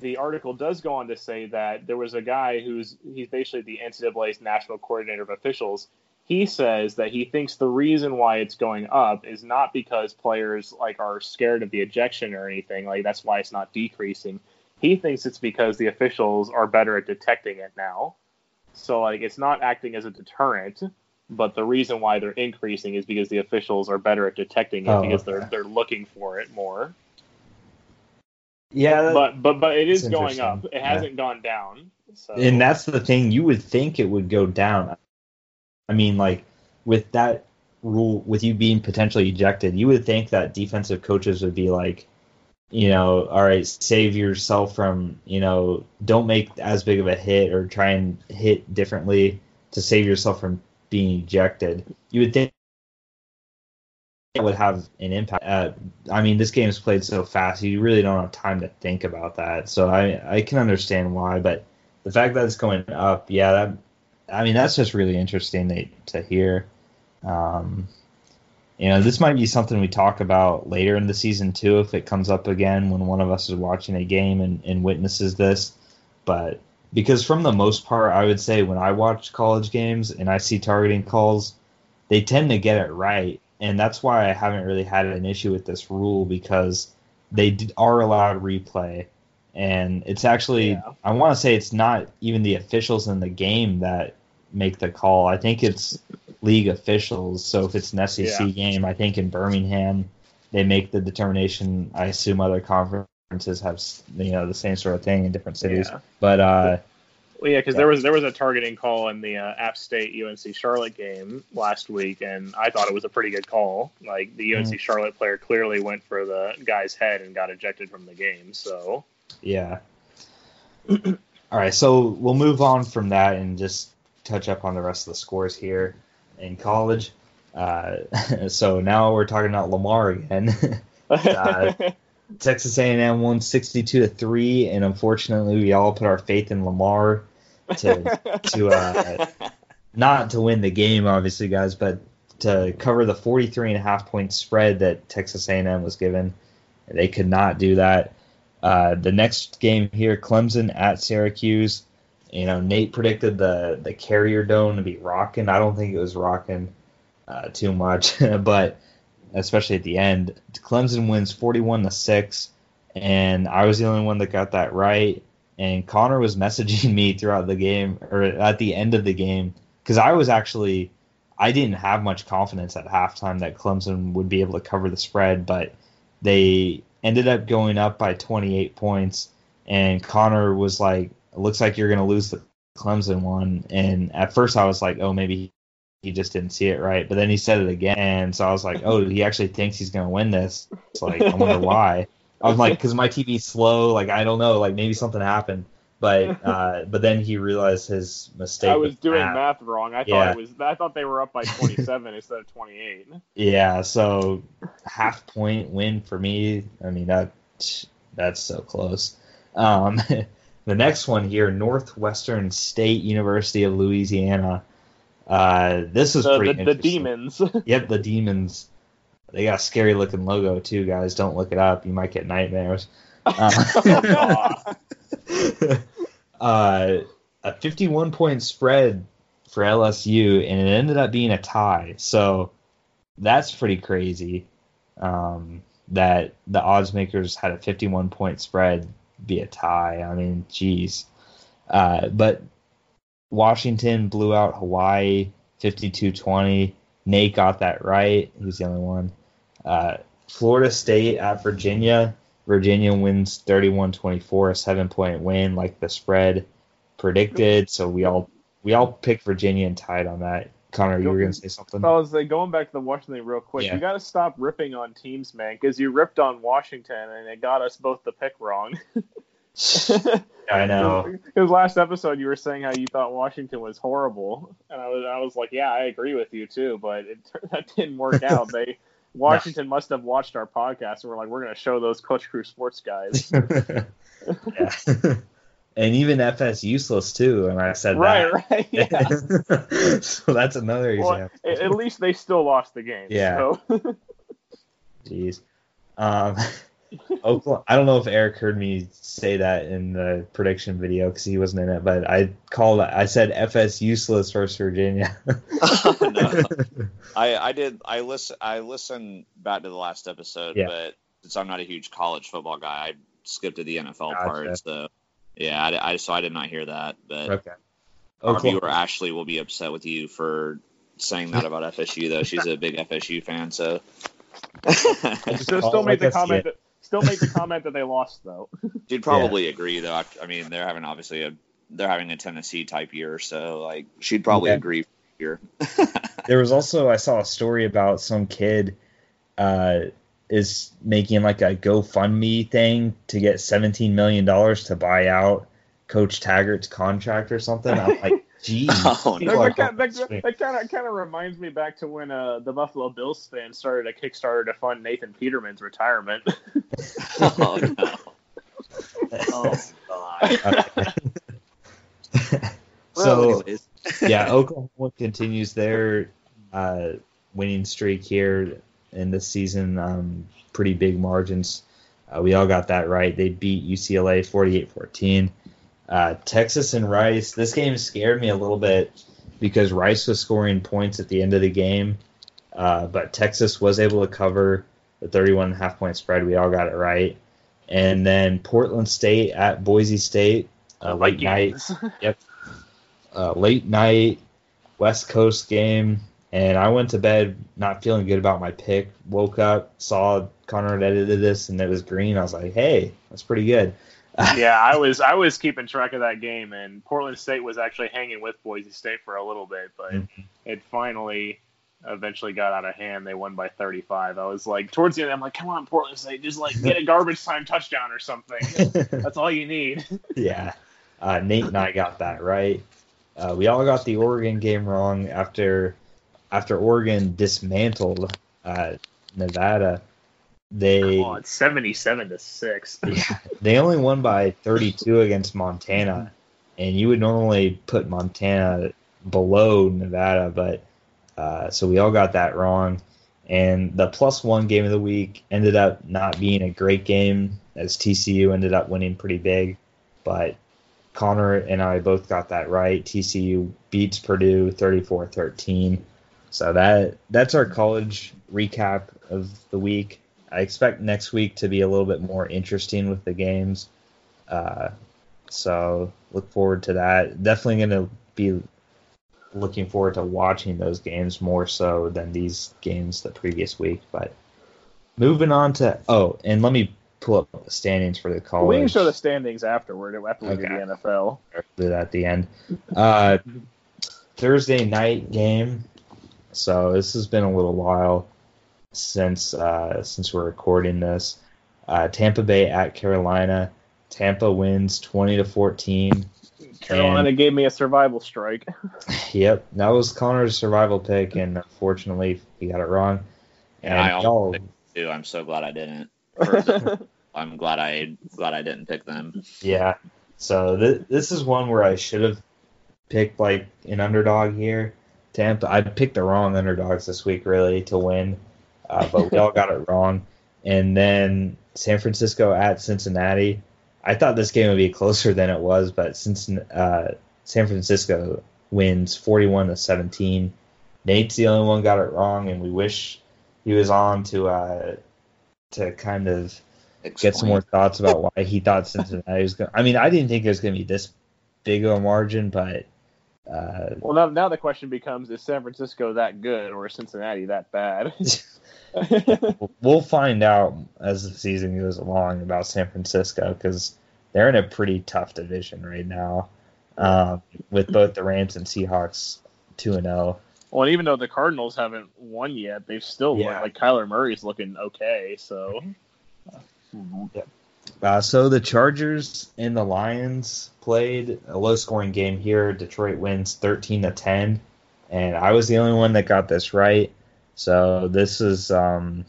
the article does go on to say that there was a guy who's he's basically the NCAA's national coordinator of officials he says that he thinks the reason why it's going up is not because players like are scared of the ejection or anything like that's why it's not decreasing he thinks it's because the officials are better at detecting it now so like it's not acting as a deterrent but the reason why they're increasing is because the officials are better at detecting it oh, because okay. they're they're looking for it more yeah but but but it is going up it hasn't yeah. gone down so. and that's the thing you would think it would go down I mean, like with that rule, with you being potentially ejected, you would think that defensive coaches would be like, you know, all right, save yourself from, you know, don't make as big of a hit or try and hit differently to save yourself from being ejected. You would think it would have an impact. Uh, I mean, this game is played so fast, you really don't have time to think about that. So I I can understand why, but the fact that it's going up, yeah, that I mean, that's just really interesting to, to hear. Um, you know, this might be something we talk about later in the season too, if it comes up again when one of us is watching a game and, and witnesses this. But because from the most part, I would say when I watch college games and I see targeting calls, they tend to get it right, and that's why I haven't really had an issue with this rule because they are allowed replay and it's actually yeah. I want to say it's not even the officials in the game that make the call. I think it's league officials. So if it's an SEC yeah. game, I think in Birmingham, they make the determination. I assume other conferences have you know the same sort of thing in different cities. Yeah. But uh, well, yeah, because there was there was a targeting call in the uh, App State UNC Charlotte game last week, and I thought it was a pretty good call. Like the UNC mm-hmm. Charlotte player clearly went for the guy's head and got ejected from the game. So yeah. (clears throat) All right, so we'll move on from that and just touch up on the rest of the scores here in college. Uh, (laughs) so now we're talking about Lamar again. (laughs) uh, Texas A&M won 62 to three, and unfortunately, we all put our faith in Lamar to to uh, (laughs) not to win the game, obviously, guys, but to cover the 43 and a half point spread that Texas A&M was given. They could not do that. Uh, the next game here, Clemson at Syracuse. You know, Nate predicted the the Carrier Dome to be rocking. I don't think it was rocking uh, too much, (laughs) but especially at the end. Clemson wins 41 to 6 and I was the only one that got that right and Connor was (laughs) messaging me throughout the game or at the end of the game cuz I was actually I didn't have much confidence at halftime that Clemson would be able to cover the spread, but they ended up going up by 28 points and Connor was like looks like you're going to lose the Clemson one and at first I was like, "Oh, maybe he just didn't see it right. But then he said it again, and so I was like, oh, he actually thinks he's gonna win this. It's like I wonder why. I'm like, because my TV's slow. Like I don't know. Like maybe something happened. But (laughs) uh, but then he realized his mistake. I was doing math. math wrong. I yeah. thought it was. I thought they were up by 27 (laughs) instead of 28. Yeah. So half point win for me. I mean that that's so close. Um, (laughs) the next one here, Northwestern State University of Louisiana uh, this is the, pretty the, the demons. yep, the demons. They got a scary looking logo too, guys. Don't look it up. You might get nightmares. Uh, (laughs) uh, a 51 point spread for LSU, and it ended up being a tie. So that's pretty crazy. Um, that the odds makers had a 51 point spread be a tie. I mean, geez. Uh, but Washington blew out Hawaii 52-20. Nate got that right. He was the only one. Uh, Florida State at Virginia. Virginia wins 31-24, a seven-point win, like the spread predicted. So we all we all picked Virginia and tied on that. Connor, you were gonna say something. I was like going back to the Washington real quick. Yeah. You got to stop ripping on teams, man, because you ripped on Washington and it got us both the pick wrong. (laughs) I know. (laughs) Because last episode you were saying how you thought Washington was horrible, and I was I was like, yeah, I agree with you too, but it, (laughs) that didn't work out. They Washington must have watched our podcast and we're like, we're going to show those Clutch Crew sports guys. (laughs) and even FS useless too, and I said right, that. Right, yeah. (laughs) so that's another example. Well, at least they still lost the game. Yeah. So. (laughs) Jeez. Um, Oklahoma. I don't know if Eric heard me say that in the prediction video because he wasn't in it, but I called. I said FS useless versus Virginia. no. (laughs) (laughs) I I did. I listen. I listened back to the last episode, yeah. but since I'm not a huge college football guy, I skipped to the NFL gotcha. part. So yeah, I, I so I did not hear that. But okay. Our oh, viewer Ashley will be upset with you for saying that about FSU, though. She's a big FSU fan, so. so still made the comment that Still make the comment that they lost though. (laughs) You'd probably yeah. agree though. I mean, they're having obviously a they're having a Tennessee type year, so like she'd probably yeah. agree here. (laughs) there was also I saw a story about some kid uh, is making like a GoFundMe thing to get seventeen million dollars to buy out Coach Taggart's contract or something. I'm like, (laughs) Jeez. (laughs) Oh, no. that, kind of kind of reminds me back to when uh, the Buffalo Bills fans started a Kickstarter to fund Nathan Peterman's retirement. (laughs) oh no! (laughs) oh so yeah, Oklahoma continues their uh, winning streak here in this season. Um, pretty big margins. Uh, we all got that right. They beat UCLA 48-14. Uh, Texas and Rice. This game scared me a little bit because Rice was scoring points at the end of the game, uh, but Texas was able to cover the 31 and a half point spread. We all got it right. And then Portland State at Boise State, uh, late night. (laughs) yep. Uh, late night West Coast game, And I went to bed not feeling good about my pick. Woke up, saw Connor had edited this, and it was green. I was like, "Hey, that's pretty good." Yeah, I (laughs) was I was keeping track of that game, and Portland State was actually hanging with Boise State for a little bit, but mm-hmm. it finally eventually got out of hand. They won by 35. I was like, towards the end, I'm like, come on, Portland State, just like get a (laughs) garbage time touchdown or something. (laughs) That's all you need. yeah, uh, Nate and I got that right. Uh, we all got the Oregon game wrong after after Oregon dismantled uh, Nevada. They it's 77 to six. (laughs) yeah, they only won by 32 against Montana, and you would normally put Montana below Nevada, but uh, so we all got that wrong. And the plus one game of the week ended up not being a great game as TCU ended up winning pretty big. But Connor and I both got that right. TCU beats Purdue 34 13. So that that's our college recap of the week. I expect next week to be a little bit more interesting with the games. Uh, so look forward to that. Definitely going to be looking forward to watching those games more so than these games the previous week. But moving on to oh, and let me pull up the standings for the college. We can show the standings afterward after we okay. do the NFL. Do that at the end. Uh, Thursday night game. So this has been a little while since uh, since we're recording this. Uh, Tampa Bay at Carolina. Tampa wins twenty to fourteen. Carolina and, gave me a survival strike. (laughs) yep, that was Connor's survival pick, and unfortunately, he got it wrong. And yeah, I almost too. I'm so glad I didn't. (laughs) I'm glad I glad I didn't pick them. Yeah. So th- this is one where I should have picked like an underdog here. Tampa. I picked the wrong underdogs this week, really, to win, uh, but we all got it wrong. And then San Francisco at Cincinnati. I thought this game would be closer than it was, but since uh, San Francisco wins 41 to 17, Nate's the only one got it wrong, and we wish he was on to uh, to kind of Explain. get some more thoughts about why he thought Cincinnati was going. I mean, I didn't think it was going to be this big of a margin, but. Uh, well, now, now the question becomes: Is San Francisco that good, or is Cincinnati that bad? (laughs) (laughs) we'll find out as the season goes along about San Francisco because they're in a pretty tough division right now, um, with both the Rams and Seahawks two and zero. Oh. Well, and even though the Cardinals haven't won yet, they've still yeah. like Kyler Murray's looking okay. So, yeah. Uh, so the Chargers and the Lions played a low-scoring game here. Detroit wins 13 to 10, and I was the only one that got this right. So this is um,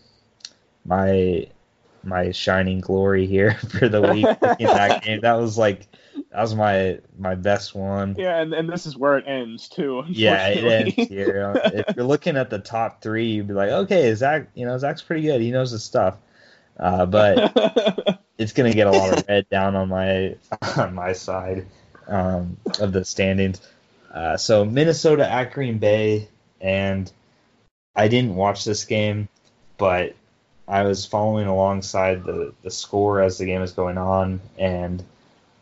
my my shining glory here (laughs) for the week (laughs) in that game. That was like that was my my best one. Yeah, and, and this is where it ends too. Yeah, it ends here. (laughs) if you're looking at the top three, you'd be like, okay, Zach, you know, Zach's pretty good. He knows his stuff. Uh, but it's gonna get a lot of (laughs) red down on my on my side um, of the standings. Uh, so Minnesota at Green Bay, and I didn't watch this game, but I was following alongside the, the score as the game was going on, and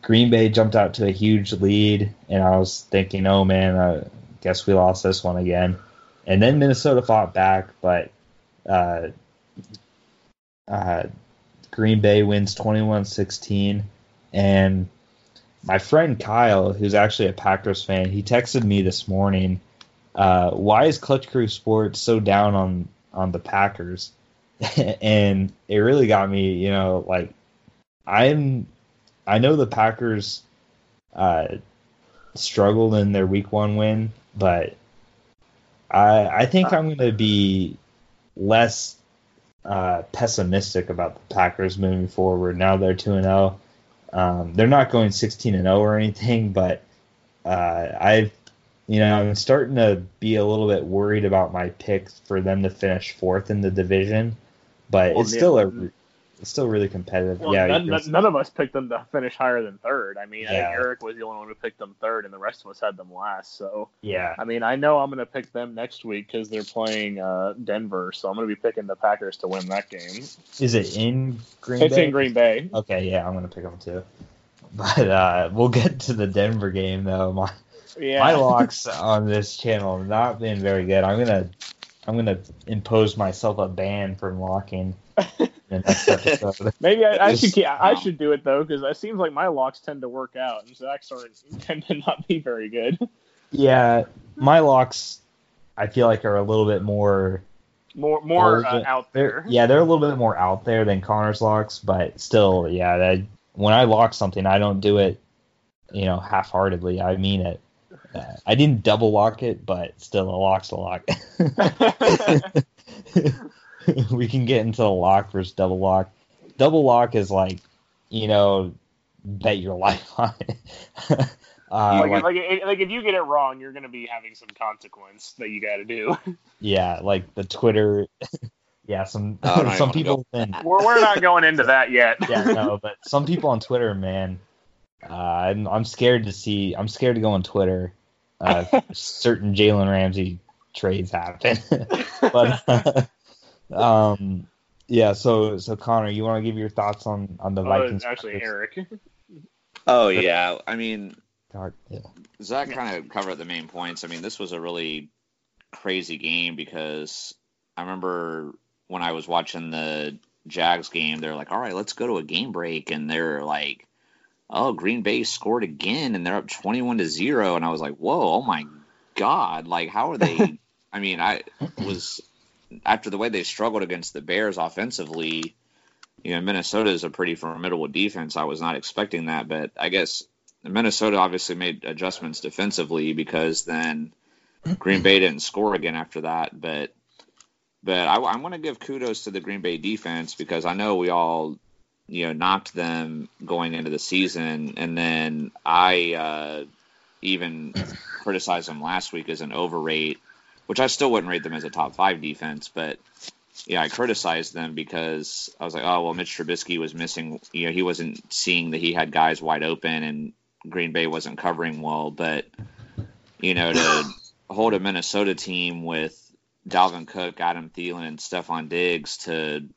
Green Bay jumped out to a huge lead, and I was thinking, oh man, I guess we lost this one again. And then Minnesota fought back, but uh, uh, Green Bay wins 21 16. And my friend Kyle, who's actually a Packers fan, he texted me this morning uh, why is Clutch Crew Sports so down on on the Packers? (laughs) and it really got me, you know, like I'm I know the Packers uh, struggled in their week one win, but I I think I'm going to be less uh, pessimistic about the Packers moving forward. Now they're two and zero. Oh. Um, they're not going 16 and 0 or anything, (laughs) but uh, I've you know, I'm starting to be a little bit worried about my picks for them to finish fourth in the division, but well, it's still a it's still really competitive. Well, yeah, none, none, of us picked them to finish higher than third. I mean, yeah. I Eric was the only one who picked them third, and the rest of us had them last. So yeah, I mean, I know I'm going to pick them next week because they're playing uh, Denver, so I'm going to be picking the Packers to win that game. Is it in Green Bay? it's Bay? in Green Bay. Okay, yeah, I'm going to pick them too. (laughs) But uh, we'll get to the Denver game though. My yeah. my locks (laughs) on this channel have not been very good. I'm gonna I'm gonna impose myself a ban from locking. (laughs) (laughs) Maybe I, I should I should do it though because it seems like my locks tend to work out and Zach's are (laughs) tend to not be very good. Yeah, my locks I feel like are a little bit more more more uh, out there. They're, yeah, they're a little bit more out there than Connor's locks, but still, yeah. That, when I lock something, I don't do it, you know, half-heartedly. I mean it. Uh, I didn't double lock it, but still, a lock's a lock. (laughs) (laughs) we can get into the lock versus double lock. Double lock is like, you know, bet your (laughs) life on it. (laughs) Uh, like, like, like, like, if you get it wrong, you're going to be having some consequence that you got to do. Yeah, like the Twitter. yeah, some oh, some people. Been, we're we're not going into that yet. yeah, no, but some people on Twitter, man, uh, I'm I'm scared to see. I'm scared to go on Twitter. Uh, certain Jalen Ramsey trades happen, but uh, um, yeah. So so Connor, you want to give your thoughts on on the oh, Vikings? Actually, Eric. Oh yeah, I mean yeah. Zach kind of covered the main points. I mean, this was a really crazy game because I remember when I was watching the Jags game, they're like, all right, let's go to a game break. And they're like, oh, Green Bay scored again and they're up 21 to 0. And I was like, whoa, oh my God. Like, how are they? (laughs) I mean, I was, after the way they struggled against the Bears offensively, you know, Minnesota is a pretty formidable defense. I was not expecting that, but I guess Minnesota obviously made adjustments defensively because then Green Bay didn't score again after that. But but I, I want to give kudos to the Green Bay defense because I know we all you know knocked them going into the season, and then I uh, even criticized them last week as an overrate, which I still wouldn't rate them as a top five defense, but yeah, I criticized them because I was like, oh well, Mitch Trubisky was missing. You know, he wasn't seeing that he had guys wide open, and Green Bay wasn't covering well, but you know to (laughs) hold a Minnesota team with Dalvin Cook, Adam Thielen, and Stefon Diggs to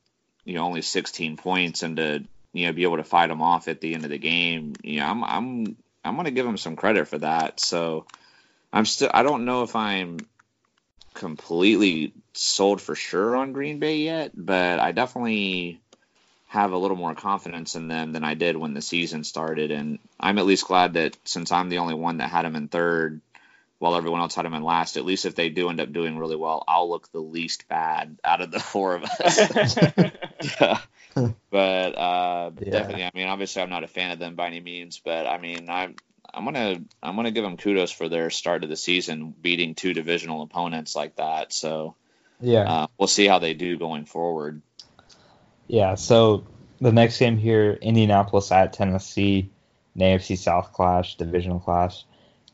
you know only 16 points and to you know be able to fight them off at the end of the game, you know I'm I'm I'm gonna give them some credit for that. So I'm still I don't know if I'm completely sold for sure on Green Bay yet, but I definitely have a little more confidence in them than I did when the season started. And I'm at least glad that since I'm the only one that had them in third, while everyone else had them in last, at least if they do end up doing really well, I'll look the least bad out of the (laughs) four of us. yeah. (laughs) But uh, yeah. definitely, I mean, obviously, I'm not a fan of them by any means, but I mean, I'm. I'm gonna I'm gonna give them kudos for their start of the season, beating two divisional opponents like that. So yeah, uh, we'll see how they do going forward. Yeah, so the next game here, Indianapolis at Tennessee, an AFC South clash, divisional clash,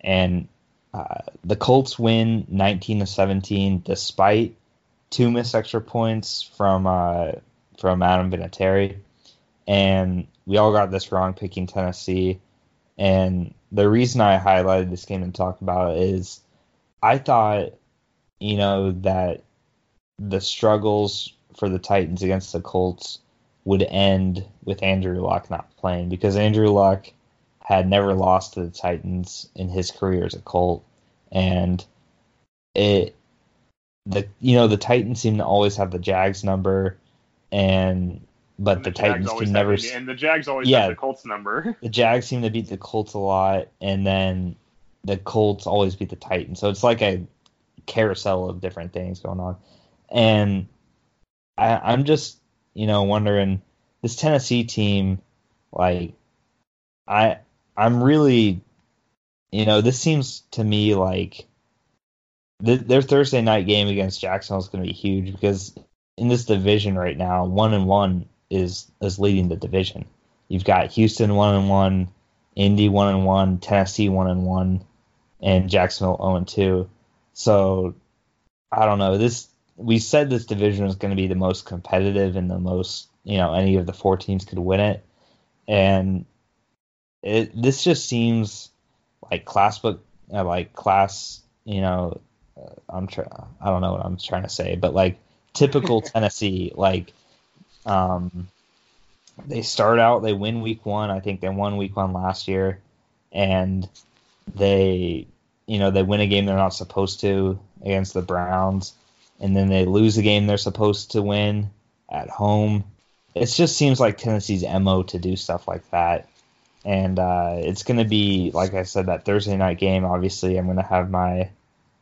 and uh, the Colts win 19 to 17 despite two missed extra points from uh, from Adam Vinatieri, and we all got this wrong picking Tennessee. And the reason I highlighted this game and talked about it is I thought, you know, that the struggles for the Titans against the Colts would end with Andrew Luck not playing because Andrew Luck had never lost to the Titans in his career as a Colt, and it the you know the Titans seem to always have the Jags number, and but and the, the Titans can never and the Jags always yeah, have the Colts number. (laughs) The Jags seem to beat the Colts a lot, and then the Colts always beat the Titans. So it's like a carousel of different things going on, and I, I'm just you know wondering this Tennessee team, like I I'm really you know this seems to me like th- their Thursday night game against Jacksonville is going to be huge because in this division right now, one and one is is leading the division. You've got Houston one and one, Indy one and one, Tennessee one and one, and Jacksonville zero and two. So I don't know. This we said this division was going to be the most competitive and the most, you know, any of the four teams could win it. And it this just seems like class book, uh, like class, you know, uh, I'm trying, I don't know what I'm trying to say, but like typical (laughs) Tennessee, like, um, they start out, they win week one. I think they won week one last year, and they you know they win a game they're not supposed to against the Browns, and then they lose a game they're supposed to win at home. It just seems like Tennessee's mo to do stuff like that, and uh, it's going to be like I said that Thursday night game. Obviously, I'm going to have my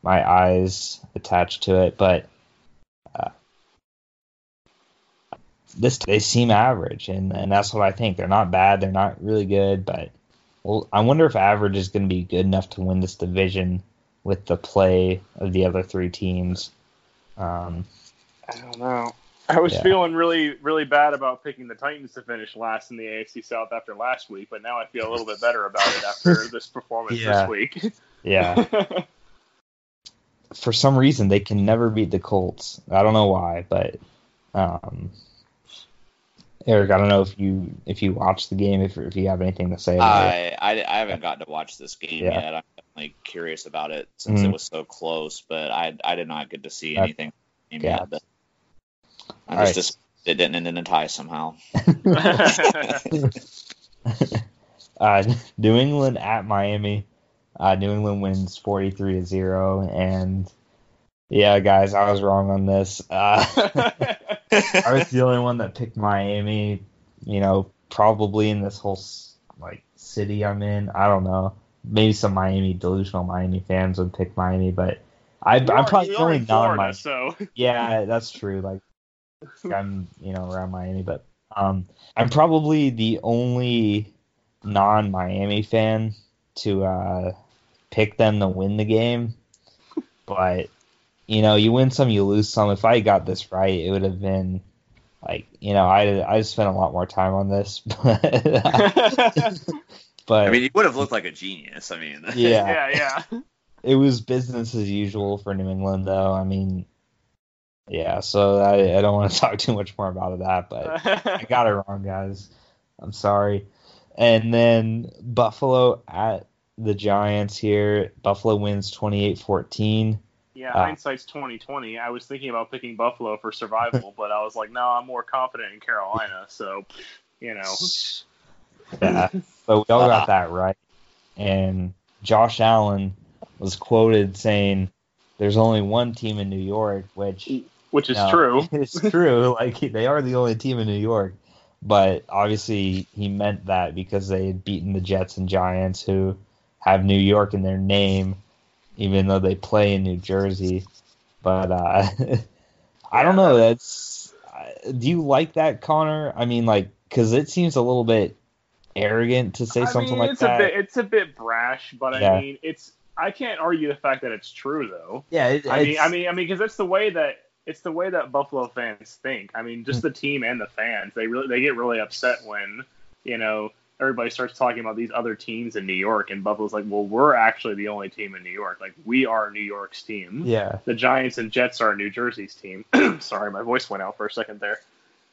my eyes attached to it, but uh, this they seem average, and and that's what I think. They're not bad, they're not really good, but well, I wonder if average is going to be good enough to win this division with the play of the other three teams. Um, I don't know. I was yeah. feeling really, really bad about picking the Titans to finish last in the AFC South after last week, but now I feel a little bit better about it after (laughs) this performance yeah. this week. yeah. (laughs) For some reason, they can never beat the Colts. I don't know why, but um, Eric, I don't know if you if you watched the game, if if you have anything to say. I, I, I haven't gotten to watch this game yeah. yet. I'm definitely curious about it since mm-hmm. it was so close, but I I did not get to see anything. Yeah. Yet, I'm just, right. just it didn't end in a tie somehow. (laughs) (laughs) uh, New England at Miami. Uh, New England wins 43 to zero, and yeah, guys, I was wrong on this. Uh, (laughs) I was the only one that picked Miami. You know, probably in this whole like city I'm in. I don't know. Maybe some Miami delusional Miami fans would pick Miami, but I, am probably the only non-Miami. So yeah, that's true. Like I'm, you know, around Miami, but um, I'm probably the only non-Miami fan to uh, pick them to win the game. But you know, you win some, you lose some. If I got this right, it would have been like, you know, I I spent a lot more time on this, but, (laughs) but I mean, you would have looked like a genius. I mean, yeah, (laughs) yeah, yeah. It was business as usual for New England, though. I mean, yeah. So I I don't want to (laughs) talk too much more about that, but I got it wrong, guys. I'm sorry. And then Buffalo at the Giants here. Buffalo wins 28-14. Yeah, uh, hindsight's twenty twenty. I was thinking about picking Buffalo for survival, (laughs) but I was like, no, I'm more confident in Carolina. So, you know. Yeah, (laughs) but we all got that right. And Josh Allen was quoted saying, "There's only one team in New York," which which is true. (laughs) It's true. Like they are the only team in New York. But obviously, he meant that because they had beaten the Jets and Giants, who have New York in their name even though they play in New Jersey. But uh, (laughs) I don't know. That's do you like that, Connor? I mean, like, because it seems a little bit arrogant to say I something mean, like it's that. A bit, it's a bit brash, but yeah. I mean, it's. I can't argue the fact that it's true, though. Yeah, it, I mean, I mean, I mean, because it's the way that it's the way that Buffalo fans think. I mean, just the team and the fans, they really they get really upset when you know everybody starts talking about these other teams in New York, and Buffalo's like, well, we're actually the only team in New York. Like, we are New York's team. Yeah. The Giants and Jets are New Jersey's team. (clears throat) Sorry, my voice went out for a second there.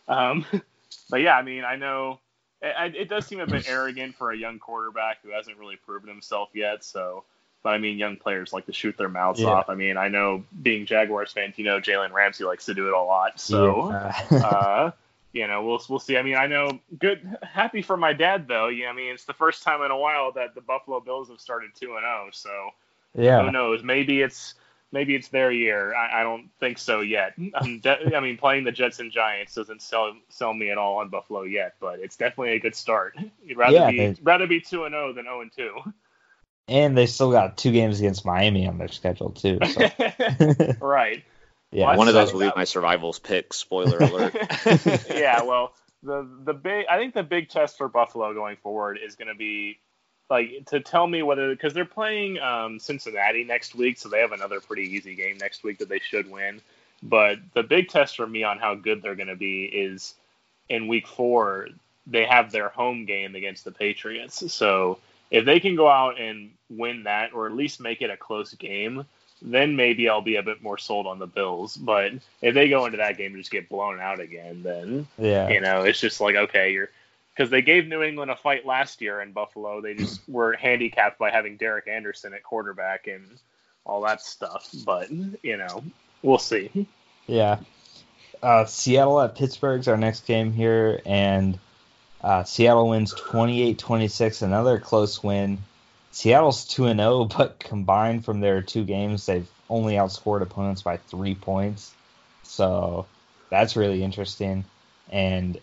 Um, (laughs) but yeah, I mean, I know it, it does seem a bit arrogant for a young quarterback who hasn't really proven himself yet. So, but I mean, young players like to shoot their mouths yeah. off. I mean, I know being Jaguars fans, you know, Jalen Ramsey likes to do it a lot. So, yeah. (laughs) uh, you know, we'll we'll see. I mean, I know good happy for my dad though. Yeah, I mean, it's the first time in a while that the Buffalo Bills have started 2 and 0, so yeah. Who knows? Maybe it's maybe it's their year. I, I don't think so yet. De- i mean, playing the Jets and Giants doesn't sell sell me at all on Buffalo yet, but it's definitely a good start. You'd rather yeah, be they, rather be 2 and 0 than 0 and 2. And they still got two games against Miami on their schedule too. So. (laughs) right. Yeah, well, one of those will be my survivals pick. Spoiler (laughs) alert. (laughs) yeah, (laughs) well, the the big I think the big test for Buffalo going forward is going to be like to tell me whether because they're playing um, Cincinnati next week, so they have another pretty easy game next week that they should win. But the big test for me on how good they're going to be is in week four they have their home game against the Patriots. So if they can go out and win that, or at least make it a close game, then maybe I'll be a bit more sold on the Bills. But if they go into that game and just get blown out again, then yeah, you know, it's just like okay, you're because they gave New England a fight last year in Buffalo. They just (clears throat) were handicapped by having Derek Anderson at quarterback and all that stuff. But you know, we'll see. Yeah. Uh, Seattle at Pittsburgh's our next game here, and uh, Seattle wins 28-26, another close win. Seattle's two and zero, oh, (laughs) but combined from their two games, they've only outscored opponents by three points. So that's really interesting. And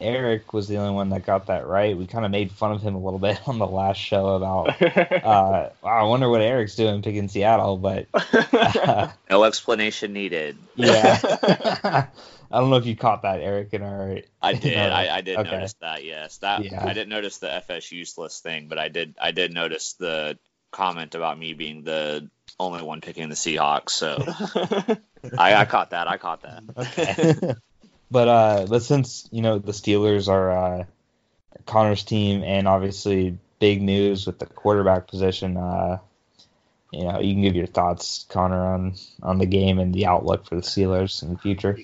Eric was the only one that got that right. We kind of made fun of him a little bit (laughs) on the last show about. (laughs) Uh, I wonder what Eric's doing picking Seattle, but (laughs) uh, no explanation needed. Yeah, I don't know if you caught that, Eric. In our, I did. Our, I, I, did okay. notice that. Yes, that yeah. I didn't notice the FS useless thing, but I did. I did notice the comment about me being the only one picking the Seahawks. So I, I caught that. I caught that. Okay. But uh, but since you know the Steelers are uh, Connor's team, and obviously big news with the quarterback position, uh, you know you can give your thoughts, Connor, on on the game and the outlook for the Steelers in the future.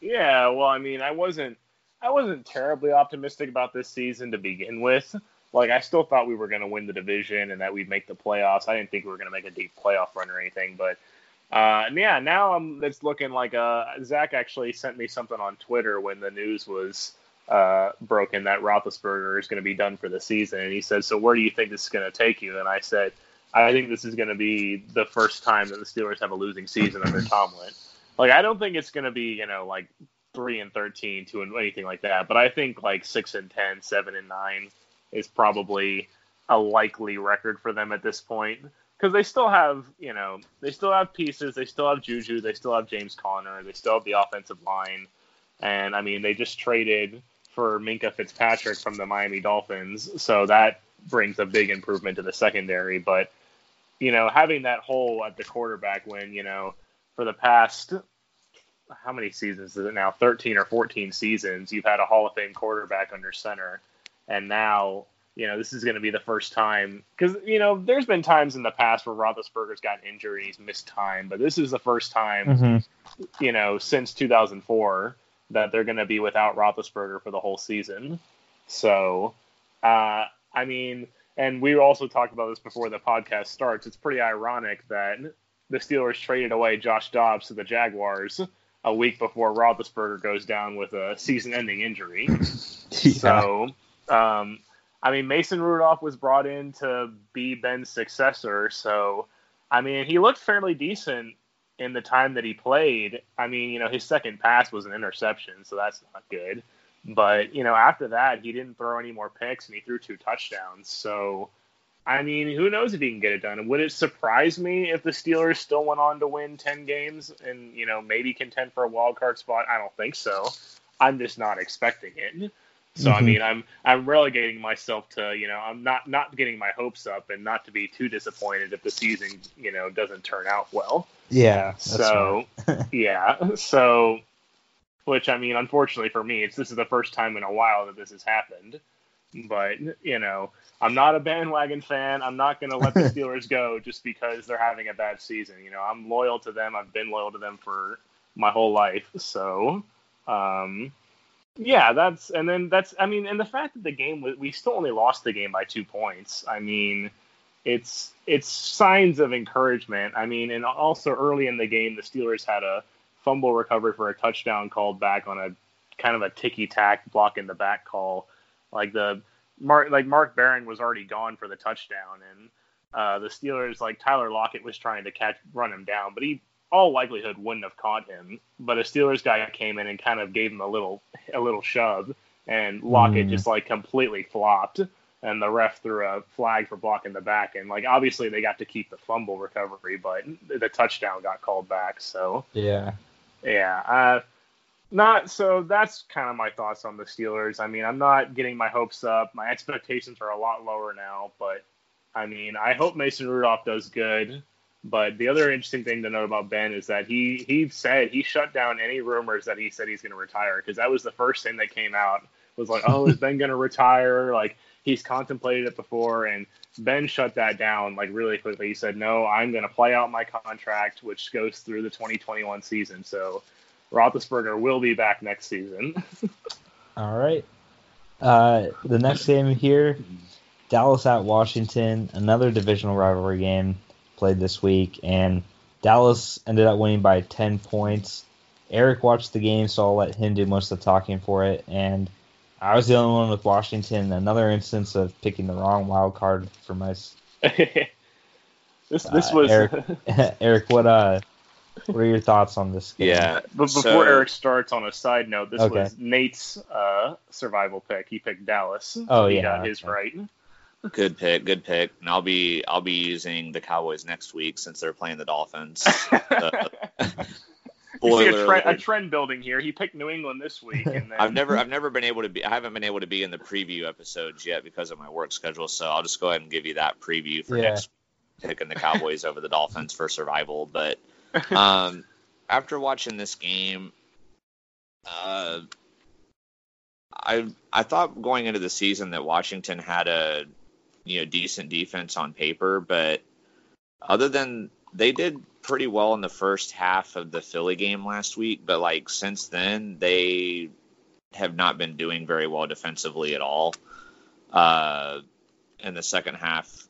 Yeah, well, I mean, I wasn't I wasn't terribly optimistic about this season to begin with. Like, I still thought we were going to win the division and that we'd make the playoffs. I didn't think we were going to make a deep playoff run or anything, but uh, and yeah, now I'm, it's looking like uh, Zach actually sent me something on Twitter when the news was uh, broken that Roethlisberger is going to be done for the season, and he said, "So where do you think this is going to take you?" And I said, "I think this is going to be the first time that the Steelers have a losing season under Tomlin. Like, I don't think it's going to be you know like three and thirteen, two and anything like that, but I think like six and 10, 7 and nine is probably a likely record for them at this point." Because they still have, you know, they still have pieces. They still have Juju. They still have James Conner. They still have the offensive line. And I mean, they just traded for Minkah Fitzpatrick from the Miami Dolphins, so that brings a big improvement to the secondary. But you know, having that hole at the quarterback when you know for the past how many seasons is it now? 13 or 14 seasons. You've had a Hall of Fame quarterback under center, and now you know, this is going to be the first time because you know there's been times in the past where Roethlisberger's gotten injured and he's missed time, but this is the first time, mm-hmm. you know, since 2004 that they're going to be without Roethlisberger for the whole season. So, uh, I mean, and we also talked about this before the podcast starts. It's pretty ironic that the Steelers traded away Josh Dobbs to the Jaguars a week before Roethlisberger goes down with a season-ending injury. (laughs) yeah. So. Um, I mean, Mason Rudolph was brought in to be Ben's successor, so I mean, he looked fairly decent in the time that he played. I mean, you know, his second pass was an interception, so that's not good. But you know, after that, he didn't throw any more picks, and he threw two touchdowns. So, I mean, who knows if he can get it done? And would it surprise me if the Steelers still went on to win ten games and you know maybe contend for a wild card spot? I don't think so. I'm just not expecting it. So mm-hmm. I mean, I'm I'm relegating myself to you know I'm not not getting my hopes up and not to be too disappointed if the season you know doesn't turn out well. Yeah. So (laughs) yeah. So, which I mean, unfortunately for me, it's this is the first time in a while that this has happened. But you know, I'm not a bandwagon fan. I'm not going to let the (laughs) Steelers go just because they're having a bad season. You know, I'm loyal to them. I've been loyal to them for my whole life. So. Um, yeah, that's and then that's I mean, and the fact that the game we still only lost the game by two points. I mean, it's it's signs of encouragement. I mean, and also early in the game, the Steelers had a fumble recovery for a touchdown called back on a kind of a ticky tack block in the back call. Like the Mark like Mark Barron was already gone for the touchdown, and uh, the Steelers like Tyler Lockett was trying to catch run him down, but he all likelihood wouldn't have caught him, but a Steelers guy came in and kind of gave him a little a little shove, and Lockett mm. just like completely flopped, and the ref threw a flag for blocking the back, and like obviously they got to keep the fumble recovery, but the touchdown got called back. So yeah, yeah. Uh, not so that's kind of my thoughts on the Steelers. I mean, I'm not getting my hopes up. My expectations are a lot lower now, but I mean, I hope Mason Rudolph does good. But the other interesting thing to note about Ben is that he he said he shut down any rumors that he said he's going to retire because that was the first thing that came out was like, oh, is Ben going to retire? (laughs) Like he's contemplated it before, and Ben shut that down like really quickly. He said, no, I'm going to play out my contract, which goes through the 2021 season. So Roethlisberger will be back next season. (laughs) All right. Uh, the next game here, Dallas at Washington, another divisional rivalry game played this week, and Dallas ended up winning by 10 points. Eric watched the game, so I'll let him do most of the talking for it. And I was the only one with Washington. Another instance of picking the wrong wild card for my (laughs) this this uh, was Eric. (laughs) (laughs) Eric, what uh, what are your thoughts on this game? Yeah, but before so... Eric starts, on a side note, this okay. was Nate's uh, survival pick. He picked Dallas. Oh he yeah, got his right. Good pick, good pick. And I'll be I'll be using the Cowboys next week since they're playing the Dolphins. (laughs) (laughs) you see a, tre- a, trend building here. He picked New England this week. Then... I've never I've never been able to be I haven't been able to be in the preview episodes yet because of my work schedule. So I'll just go ahead and give you that preview for yeah. next picking the Cowboys over the Dolphins for survival. But um, (laughs) after watching this game, uh, I I thought going into the season that Washington had a you know decent defense on paper, but other than they did pretty well in the first half of the Philly game last week, but like since then they have not been doing very well defensively at all. Uh, in the second half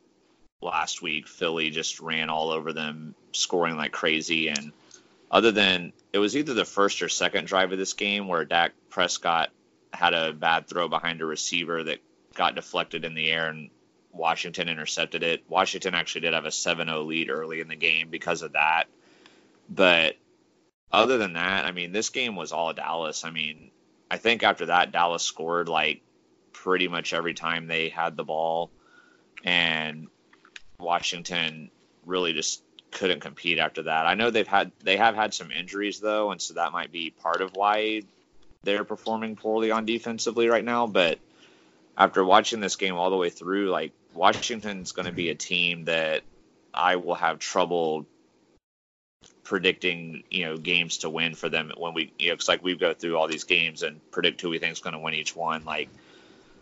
last week, Philly just ran all over them, scoring like crazy. And other than it was either the first or second drive of this game where Dak Prescott had a bad throw behind a receiver that got deflected in the air and Washington intercepted it. Washington actually did have a 7-0 lead early in the game because of that. But other than that, I mean, this game was all Dallas. I mean, I think after that Dallas scored like pretty much every time they had the ball and Washington really just couldn't compete after that. I know they've had they have had some injuries though, and so that might be part of why they're performing poorly on defensively right now, but after watching this game all the way through, like Washington's going to be a team that I will have trouble predicting, you know, games to win for them when we, you know, it's like we go through all these games and predict who we think is going to win each one. Like,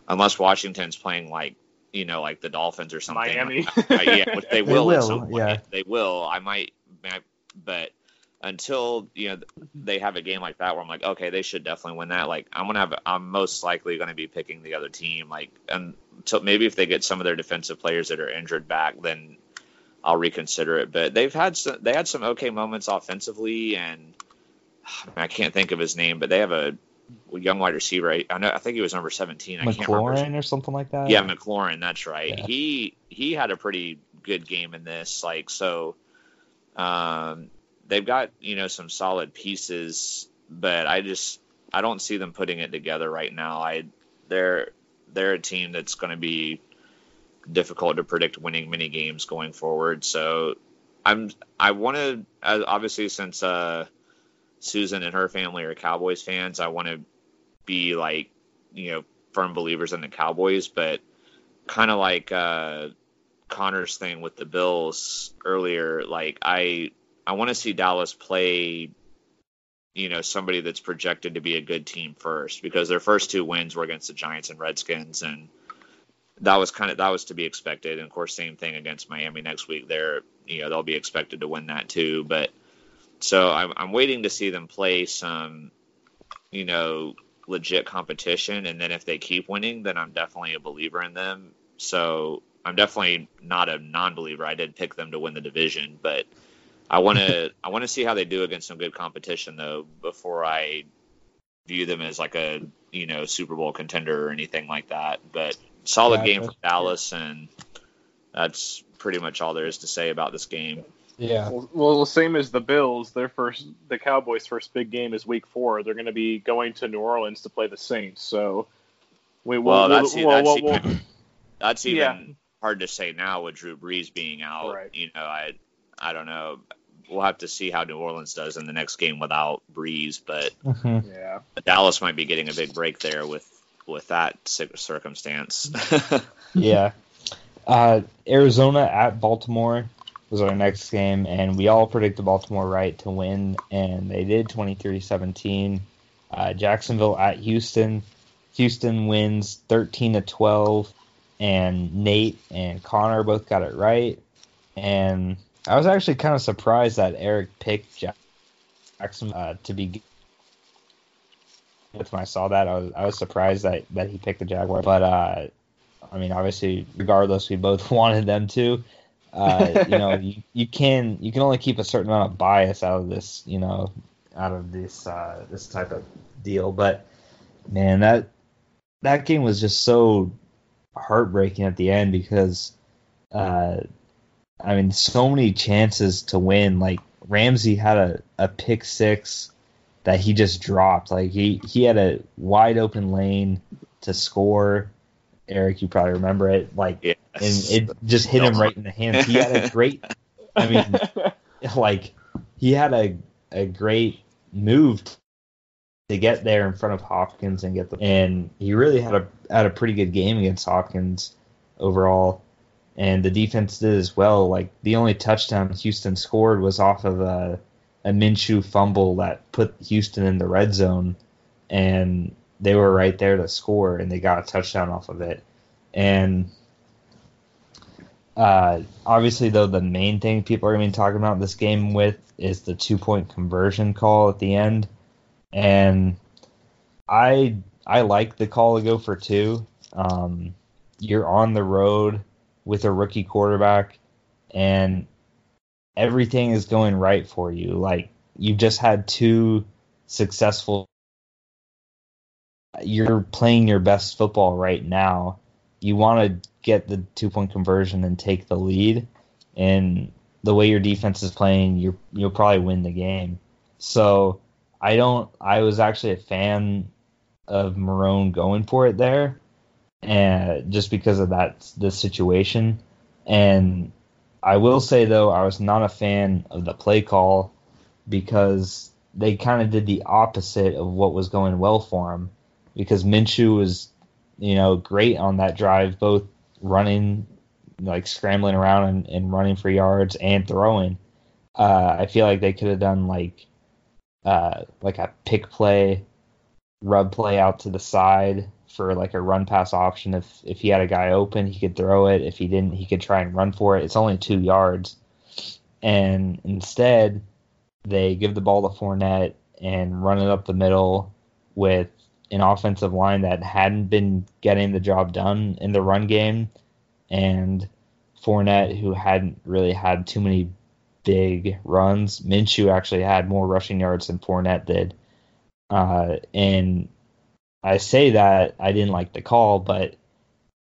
unless Washington's playing like, you know, like the Dolphins or something. Miami. I, (laughs) I, uh, yeah, which they will. they will. Yeah. They will. I might, but until you know they have a game like that where I'm like, okay, they should definitely win that. Like I'm gonna have, I'm most likely going to be picking the other team. Like until maybe if they get some of their defensive players that are injured back, then I'll reconsider it. But they've had some, they had some okay moments offensively, and (sighs) I can't think of his name, but they have a young wide receiver. I, know, I think he was number 17. I can't remember. or something like that. Yeah, McLaurin. That's right. Yeah. He he had a pretty good game in this. Like so, um, they've got you know some solid pieces, but I just I don't see them putting it together right now. I they're they're a team that's going to be difficult to predict winning many games going forward. So I'm I want to obviously since uh, Susan and her family are Cowboys fans, I want to be like you know firm believers in the Cowboys, but kind of like uh, Connor's thing with the Bills earlier, like I I want to see Dallas play, you know, somebody that's projected to be a good team first because their first two wins were against the Giants and Redskins, and that was kind of that was to be expected. And of course, same thing against Miami next week. They're you know they'll be expected to win that too. But so I'm, I'm waiting to see them play some, you know, legit competition, and then if they keep winning, then I'm definitely a believer in them. So I'm definitely not a non-believer. I did pick them to win the division, but I want to I want to see how they do against some good competition though before I view them as like a you know Super Bowl contender or anything like that. But solid yeah, game for Dallas, and that's pretty much all there is to say about this game. Yeah. Well, well, same as the Bills. Their first, the Cowboys' first big game is Week Four. They're going to be going to New Orleans to play the Saints. So, we will. Well, that's, well, that's, well, even, that's even yeah. hard to say now with Drew Brees being out. Right. You know, I I don't know we'll have to see how New Orleans does in the next game without Brees, but mm-hmm. yeah, Dallas might be getting a big break there with with that circumstance. (laughs) yeah, uh, Arizona at Baltimore was our next game, and we all predicted Baltimore right to win, and they did 23-17. Uh, Jacksonville at Houston. Houston wins 13 to 12, and Nate and Connor both got it right. And I was actually kind of surprised that Eric picked Jackson uh, to be. When I saw that, I was I was surprised that, that he picked the Jaguar. But uh, I mean, obviously, regardless, we both (laughs) wanted them to. Uh, you know, you, you can you can only keep a certain amount of bias out of this, you know, out of this uh, this type of deal. But man, that that game was just so heartbreaking at the end because uh, I mean, so many chances to win. Like Ramsey had a, a pick six that he just dropped. Like he he had a wide open lane to score. Eric, you probably remember it. Like, yes. and it just hit him right in the hands. He had a (laughs) great. I mean, (laughs) like he had a a great move to get there in front of Hopkins and get the and he really had a had a pretty good game against Hopkins overall. And the defense did as well. Like the only touchdown Houston scored was off of a a Minshew fumble that put Houston in the red zone and they were right there to score and they got a touchdown off of it. And uh, obviously, though, the main thing people are going to be talking about this game with is the two point conversion call at the end. And I I like the call to go for two. Um, you're on the road with a rookie quarterback, and everything is going right for you. Like you've just had two successful. You're playing your best football right now. You want to get the two point conversion and take the lead, and the way your defense is playing, you you'll probably win the game. So I don't. I was actually a fan of Marrone going for it there, and just because of that the situation. And I will say though, I was not a fan of the play call because they kind of did the opposite of what was going well for him. Because Minshew was, you know, great on that drive, both running, like scrambling around and, and running for yards and throwing. Uh, I feel like they could have done like uh, like a pick play, rub play out to the side for like a run pass option. If if he had a guy open, he could throw it. If he didn't, he could try and run for it. It's only two yards, and instead they give the ball to Fournette and run it up the middle with an offensive line that hadn't been getting the job done in the run game, and Fournette, who hadn't really had too many big runs. Minshew actually had more rushing yards than Fournette did. Uh, and I say that I didn't like the call, but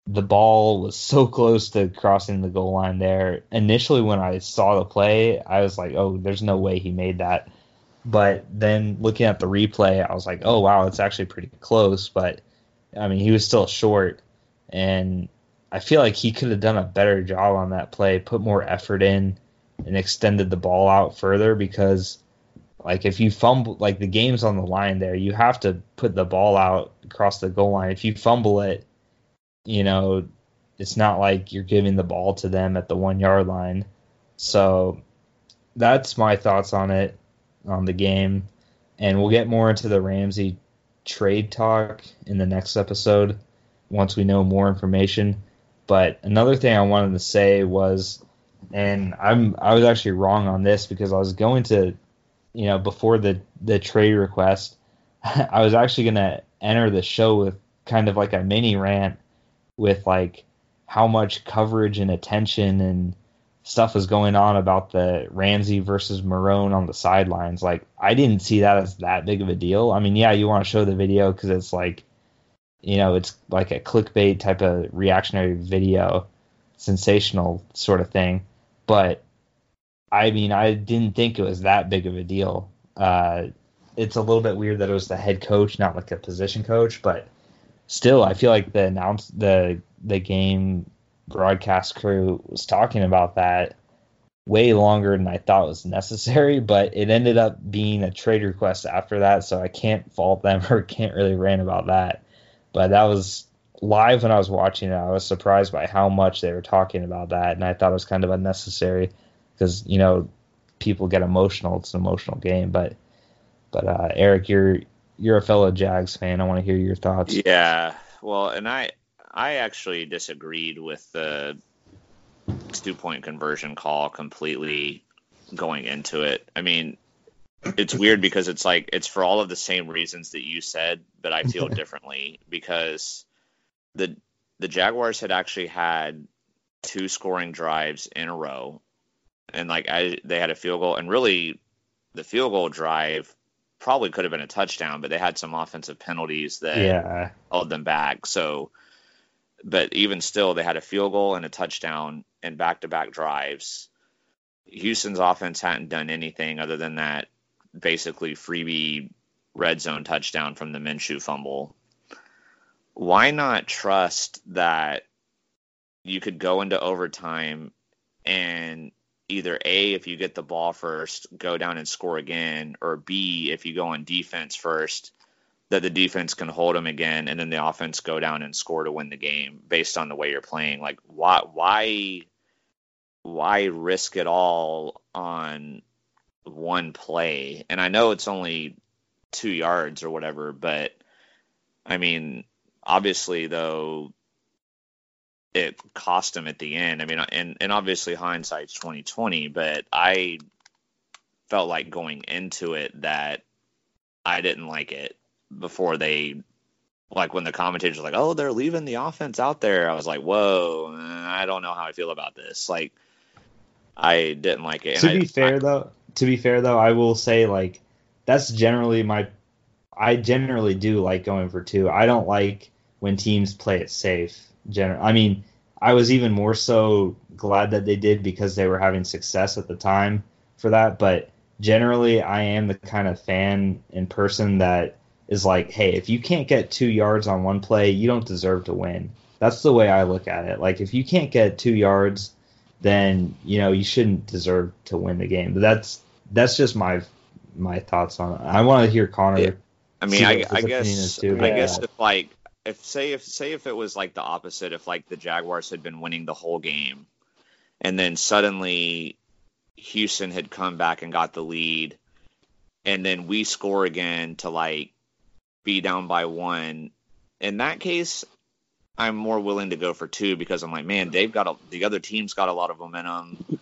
the ball was so (laughs) close to crossing the goal line there. Initially, when I saw the play, I was like, oh, there's no way he made that. But then looking at the replay, I was like, oh, wow, it's actually pretty close. But I mean, he was still short. And I feel like he could have done a better job on that play, put more effort in and extended the ball out further because like if you fumble like the game's on the line there you have to put the ball out across the goal line. If you fumble it you know it's not like you're giving the ball to them at the one yard line. So that's my thoughts on it on the game. And we'll get more into the ramsey trade talk in the next episode once we know more information. But another thing i wanted to say was and I'm I was actually wrong on this because I was going to, you know, before the the trade request, (laughs) I was actually gonna enter the show with kind of like a mini rant with like how much coverage and attention and stuff was going on about the Ramsey versus Marrone on the sidelines. Like I didn't see that as that big of a deal. I mean, yeah, you want to show the video because it's like, you know, it's like a clickbait type of reactionary video, sensational sort of thing but I mean, I didn't think it was that big of a deal. Uh, it's a little bit weird that it was the head coach, not like a position coach, but still, I feel like the announce the the game broadcast crew was talking about that way longer than I thought was necessary, (laughs) but it ended up being a trade request after that, so I can't fault them (laughs) or can't really rant about that. But that was live when I was watching it, I was surprised by how much they were talking about that, and I thought it was kind of unnecessary because you know people get emotional. It's an emotional game, but but uh, Eric, you're you're a fellow Jags fan. I want to hear your thoughts. Yeah, well, and I I actually disagreed with the two point conversion call completely going into it. I mean, it's weird because it's like it's for all of the same reasons that you said, but I feel (laughs) differently because the the Jaguars had actually had two scoring drives in a row, and like I, they had a field goal, and really the field goal drive probably could have been a touchdown, but they had some offensive penalties that yeah. held them back. So but even still, they had a field goal and a touchdown and back to back drives. Houston's offense hadn't done anything other than that basically freebie red zone touchdown from the Minshew fumble. Why not trust that you could go into overtime and either A, if you get the ball first, go down and score again, or B, if you go on defense first, that the defense can hold them again, and then the offense go down and score to win the game based on the way you're playing. Like, why, why, why risk it all on one play? And I know it's only two yards or whatever, but I mean, obviously though, it cost him at the end. I mean, and and obviously hindsight's twenty twenty, but I felt like going into it that I didn't like it before they like when the commentators were like, "Oh, they're leaving the offense out there." I was like, "Whoa, I don't know how I feel about this." Like, I didn't like it. To be I, fair I, though, to be fair though, I will say like that's generally my. I generally do like going for two. I don't like when teams play it safe. General, I mean, I was even more so glad that they did because they were having success at the time for that. But generally, I am the kind of fan and person that is like, hey, if you can't get two yards on one play, you don't deserve to win. That's the way I look at it. Like, if you can't get two yards, then you know you shouldn't deserve to win the game. But that's that's just my my thoughts on it. I want to hear Connor. Yeah. I mean, I, I guess too, I guess if like if say if say if it was like the opposite, if like the Jaguars had been winning the whole game, and then suddenly Houston had come back and got the lead, and then we score again to like be down by one. In that case, I'm more willing to go for two because I'm like, man, they've got a, the other team's got a lot of momentum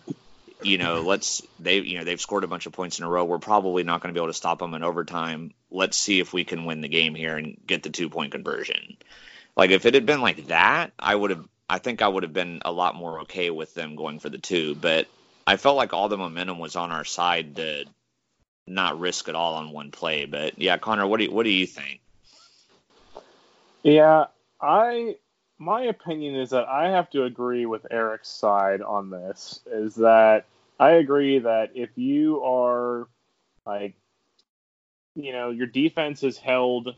you know, let's they you know they've scored a bunch of points in a row. We're probably not going to be able to stop them in overtime. Let's see if we can win the game here and get the two point conversion. Like if it had been like that, I would have. I think I would have been a lot more okay with them going for the two. But I felt like all the momentum was on our side to not risk it all on one play. But yeah, Connor, what do you, what do you think? Yeah, I my opinion is that I have to agree with Eric's side on this. Is that I agree that if you are like, you know, your defense has held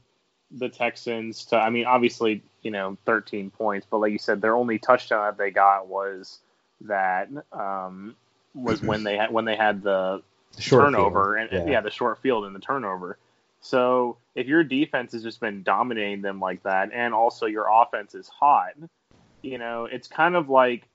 the Texans to, I mean, obviously, you know, 13 points, but like you said, their only touchdown that they got was that um, was when they had when they had the, short turnover field. and yeah. yeah, the short field and the turnover. So if your defense has just been dominating them like that, and also your offense is hot, you know, it's kind of like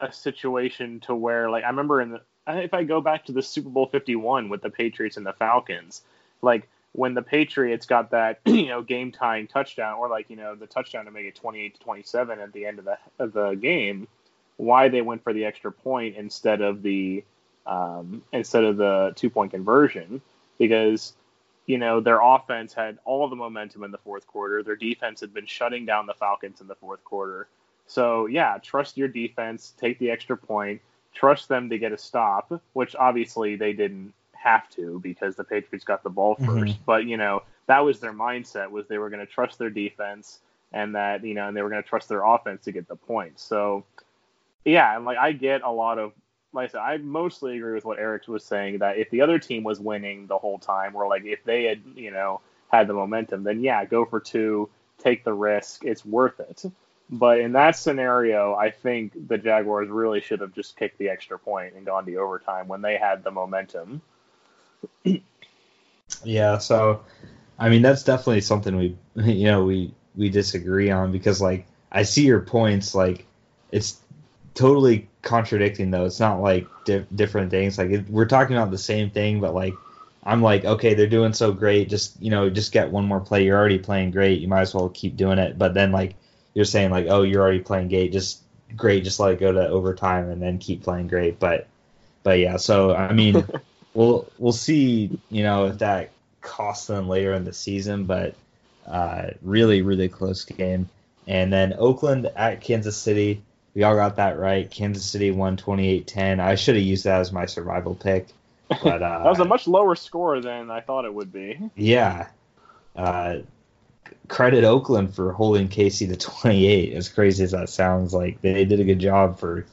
a situation to where, like, I remember in the if I go back to the Super Bowl 51 with the Patriots and the Falcons, like when the Patriots got that, (clears throat) you know, game tying touchdown or like, you know, the touchdown to make it 28 to 27 at the end of the of the game, why they went for the extra point instead of the um, instead of the two point conversion because you know, their offense had all the momentum in the fourth quarter. Their defense had been shutting down the Falcons in the fourth quarter. So, yeah, trust your defense, take the extra point, trust them to get a stop, which obviously they didn't have to because the Patriots got the ball 1st mm-hmm. But, you know, that was their mindset was they were going to trust their defense and that, you know, and they were going to trust their offense to get the points. So, yeah, and like I get a lot of like I said, I mostly agree with what Eric was saying that if the other team was winning the whole time, or like if they had, you know, had the momentum, then yeah, go for two, take the risk, it's worth it. But in that scenario, I think the Jaguars really should have just kicked the extra point and gone to overtime when they had the momentum. (clears throat) yeah, so I mean that's definitely something we (laughs) you know we we disagree on because like I see your points like it's totally contradicting though. It's not like di- different things. Like it, we're talking about the same thing, but like I'm like, okay, they're doing so great. Just you know, just get one more play. You're already playing great. You might as well keep doing it. But then like you're saying like, oh, you're already playing great. Just great. Just let it go to overtime and then keep playing great. But but yeah. So I mean, (laughs) we'll we'll see. You know if that costs them later in the season, but uh, really really close game. And then Oakland at Kansas City. We all got that right. Kansas City won 28-10. I should have used that as my survival pick. But (laughs) uh, that was a much lower score than I thought it would be. Yeah. Uh, credit Oakland for holding KC to 28. As crazy as that sounds, like they did a good job for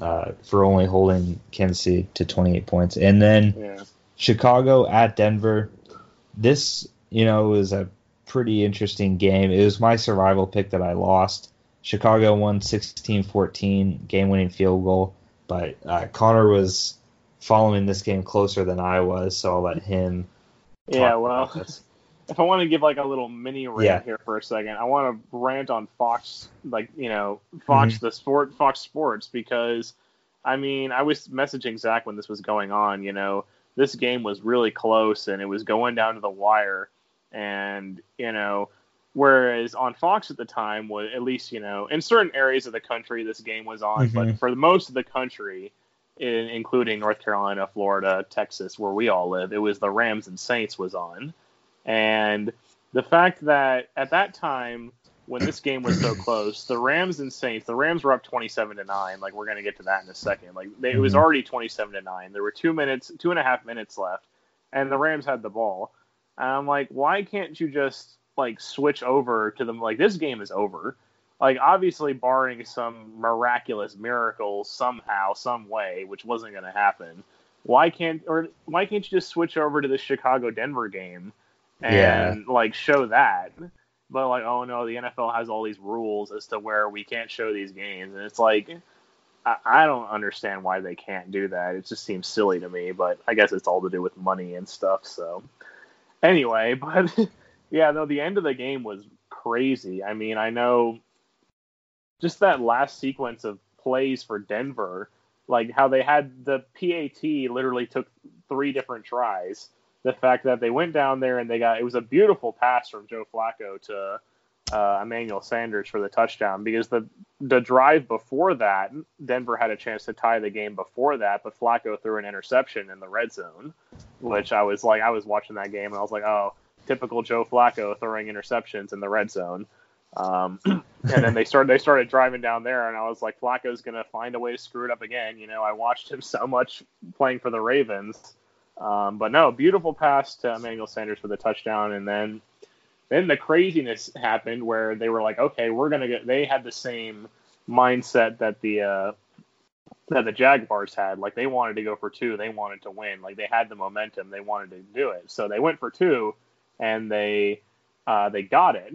uh, for only holding Kansas City to 28 points. And then yeah. Chicago at Denver. This, you know, was a pretty interesting game. It was my survival pick that I lost. Chicago won 16-14, game-winning field goal, but uh, Connor was following this game closer than I was, so I'll let him. Yeah, well, if I want to give like a little mini rant yeah. here for a second, I want to rant on Fox, like you know, Fox mm-hmm. the sport, Fox Sports, because I mean, I was messaging Zach when this was going on. You know, this game was really close and it was going down to the wire, and you know, whereas on Fox at the time was at least you know in certain areas of the country this game was on, mm-hmm. but for most of the country in, including North Carolina, Florida, Texas, where we all live, it was the Rams and Saints was on. And the fact that at that time, when this game was so (coughs) close, the Rams and Saints, the Rams were up 27 to 9. Like, we're going to get to that in a second. Like, they, it was mm-hmm. already 27 to 9. There were two minutes, two and a half minutes left, and the Rams had the ball. And I'm like, why can't you just, like, switch over to them? Like, this game is over like obviously barring some miraculous miracle somehow some way which wasn't going to happen why can't or why can't you just switch over to the chicago denver game and yeah. like show that but like oh no the nfl has all these rules as to where we can't show these games and it's like I, I don't understand why they can't do that it just seems silly to me but i guess it's all to do with money and stuff so anyway (laughs) but yeah no the end of the game was crazy i mean i know just that last sequence of plays for Denver, like how they had the PAT literally took three different tries. The fact that they went down there and they got it was a beautiful pass from Joe Flacco to uh, Emmanuel Sanders for the touchdown because the the drive before that Denver had a chance to tie the game before that, but Flacco threw an interception in the red zone, which I was like I was watching that game and I was like, oh, typical Joe Flacco throwing interceptions in the red zone. Um, (clears throat) and then they started they started driving down there, and I was like, Flacco's gonna find a way to screw it up again. You know, I watched him so much playing for the Ravens, um, but no, beautiful pass to Emmanuel Sanders for the touchdown, and then then the craziness happened where they were like, okay, we're gonna get. They had the same mindset that the uh, that the Jaguars had. Like they wanted to go for two, they wanted to win. Like they had the momentum, they wanted to do it. So they went for two, and they uh, they got it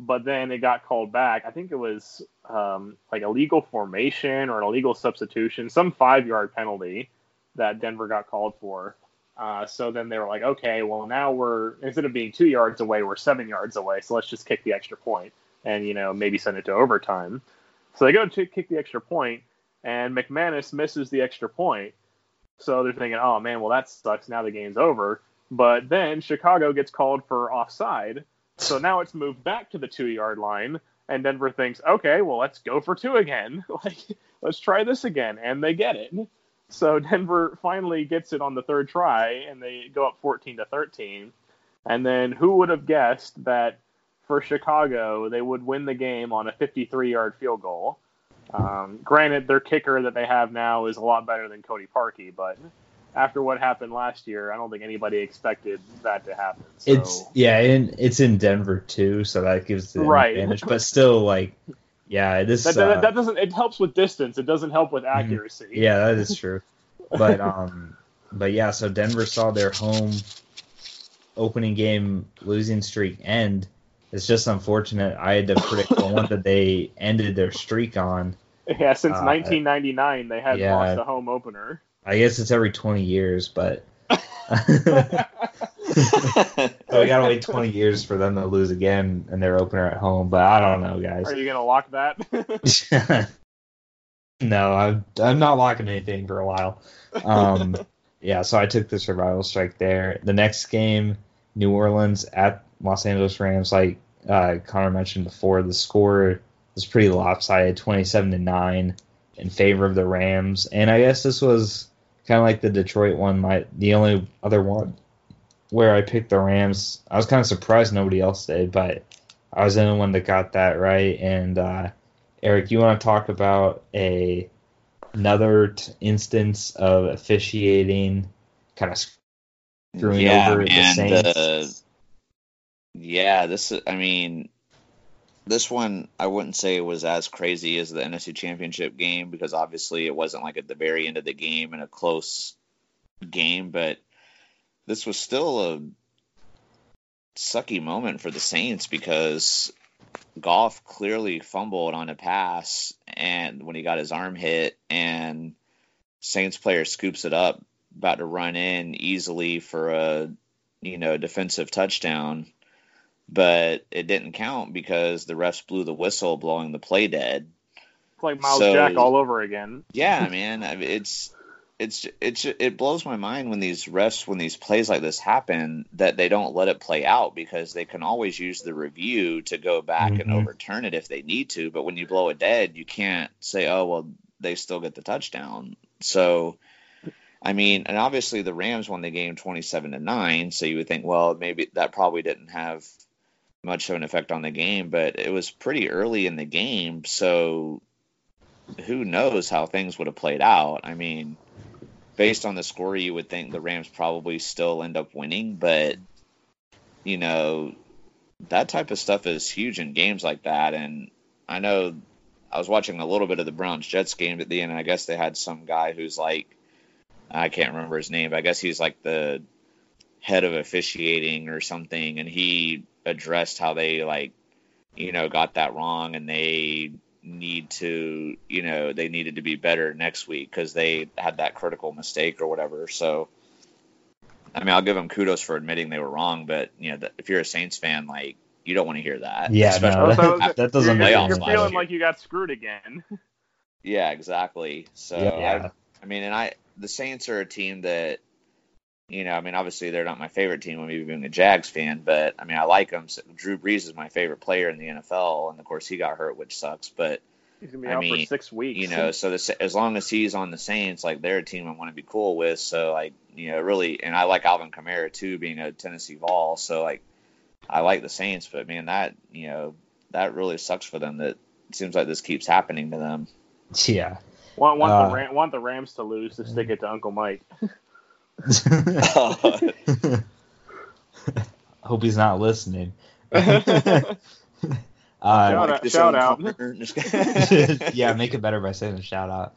but then it got called back. I think it was um, like a legal formation or an illegal substitution, some five yard penalty that Denver got called for. Uh, so then they were like, okay, well now we're instead of being two yards away, we're seven yards away. So let's just kick the extra point and you know maybe send it to overtime. So they go to kick the extra point, and McManus misses the extra point. So they're thinking, oh man, well that sucks. Now the game's over. But then Chicago gets called for offside so now it's moved back to the two yard line, and Denver thinks, okay, well, let's go for two again. (laughs) like, let's try this again. And they get it. So (laughs) Denver finally gets it on the third try, and they go up 14 to 13. And then who would have guessed that for Chicago, they would win the game on a 53 yard field goal? Um, granted, their kicker that they have now is a lot better than Cody Parkey, but after what happened last year, I don't think anybody expected that to happen. So. It's yeah, and it's in Denver too, so that gives the right. advantage. But still, like, yeah, this that, uh, that, doesn't. It helps with distance. It doesn't help with mhm. accuracy. Yeah, that is true. but (laughs) um, but yeah, so Denver saw their home opening game losing streak end. It's just unfortunate. I had to predict the one that they ended their streak on. (laughs) Yeah, since uh, 1999, they had yeah, lost a home opener. I guess it's every 20 years, but (laughs) so we gotta wait 20 years for them to lose again and their opener at home. But I don't know, guys. Are you gonna lock that? (laughs) no, I'm I'm not locking anything for a while. Um, (laughs) yeah, so I took the survival strike there. The next game, New Orleans at Los Angeles Rams. Like uh, Connor mentioned before, the score was pretty lopsided, 27 to nine in favor of the Rams. And I guess this was kind of like the Detroit one. My the only other one where I picked the Rams. I was kind of surprised nobody else did, but I was the only one that got that right. And uh, Eric, you want to talk about a another t- instance of officiating kind of screwing yeah, over the Saints? Yeah, this I mean, this one I wouldn't say was as crazy as the NFC Championship game because obviously it wasn't like at the very end of the game in a close game, but this was still a sucky moment for the Saints because Goff clearly fumbled on a pass and when he got his arm hit and Saints player scoops it up about to run in easily for a you know defensive touchdown but it didn't count because the refs blew the whistle blowing the play dead. It's like Myles so, Jack all over again. yeah (laughs) man it's it's it's it blows my mind when these refs when these plays like this happen that they don't let it play out because they can always use the review to go back mm-hmm. and overturn it if they need to but when you blow it dead you can't say oh well they still get the touchdown. So I mean and obviously the Rams won the game 27 to 9 so you would think well maybe that probably didn't have much of an effect on the game but it was pretty early in the game so who knows how things would have played out I mean based on the score, you would think the Rams probably still end up winning, but you know, that type of stuff is huge in games like that. And I know I was watching a little bit of the Browns Jets game at the end, and I guess they had some guy who's like, I can't remember his name, but I guess he's like the head of officiating or something, and he addressed how they like, you know, got that wrong, and they need to, you know, they needed to be better next week because they had that critical mistake or whatever. So, I mean, I'll give them kudos for admitting they were wrong, but you know, if you're a Saints fan, like you don't want to hear that. Yeah, no, that, that, doesn't. You're, you're feeling like you got screwed again. (laughs) yeah, exactly. So, yeah. I, I mean, and I, the Saints are a team that you know, I mean, obviously they're not my favorite team, when me being a Jags fan, but I mean, I like them. So Drew Brees is my favorite player in the NFL, and of course he got hurt, which sucks. But he's gonna be I out mean, for six weeks. You know, so this, as long as he's on the Saints, like they're a team I want to be cool with. So like, you know, really, and I like Alvin Kamara too, being a Tennessee Vol. So like, I like the Saints, but man, that you know, that really sucks for them. That it seems like this keeps happening to them. Yeah. Want want, uh, the, Ram, want the Rams to lose to stick it to Uncle Mike. (laughs) (laughs) Hope he's not listening. (laughs) uh, shout out! Shout out. (laughs) yeah, make it better by saying a shout out.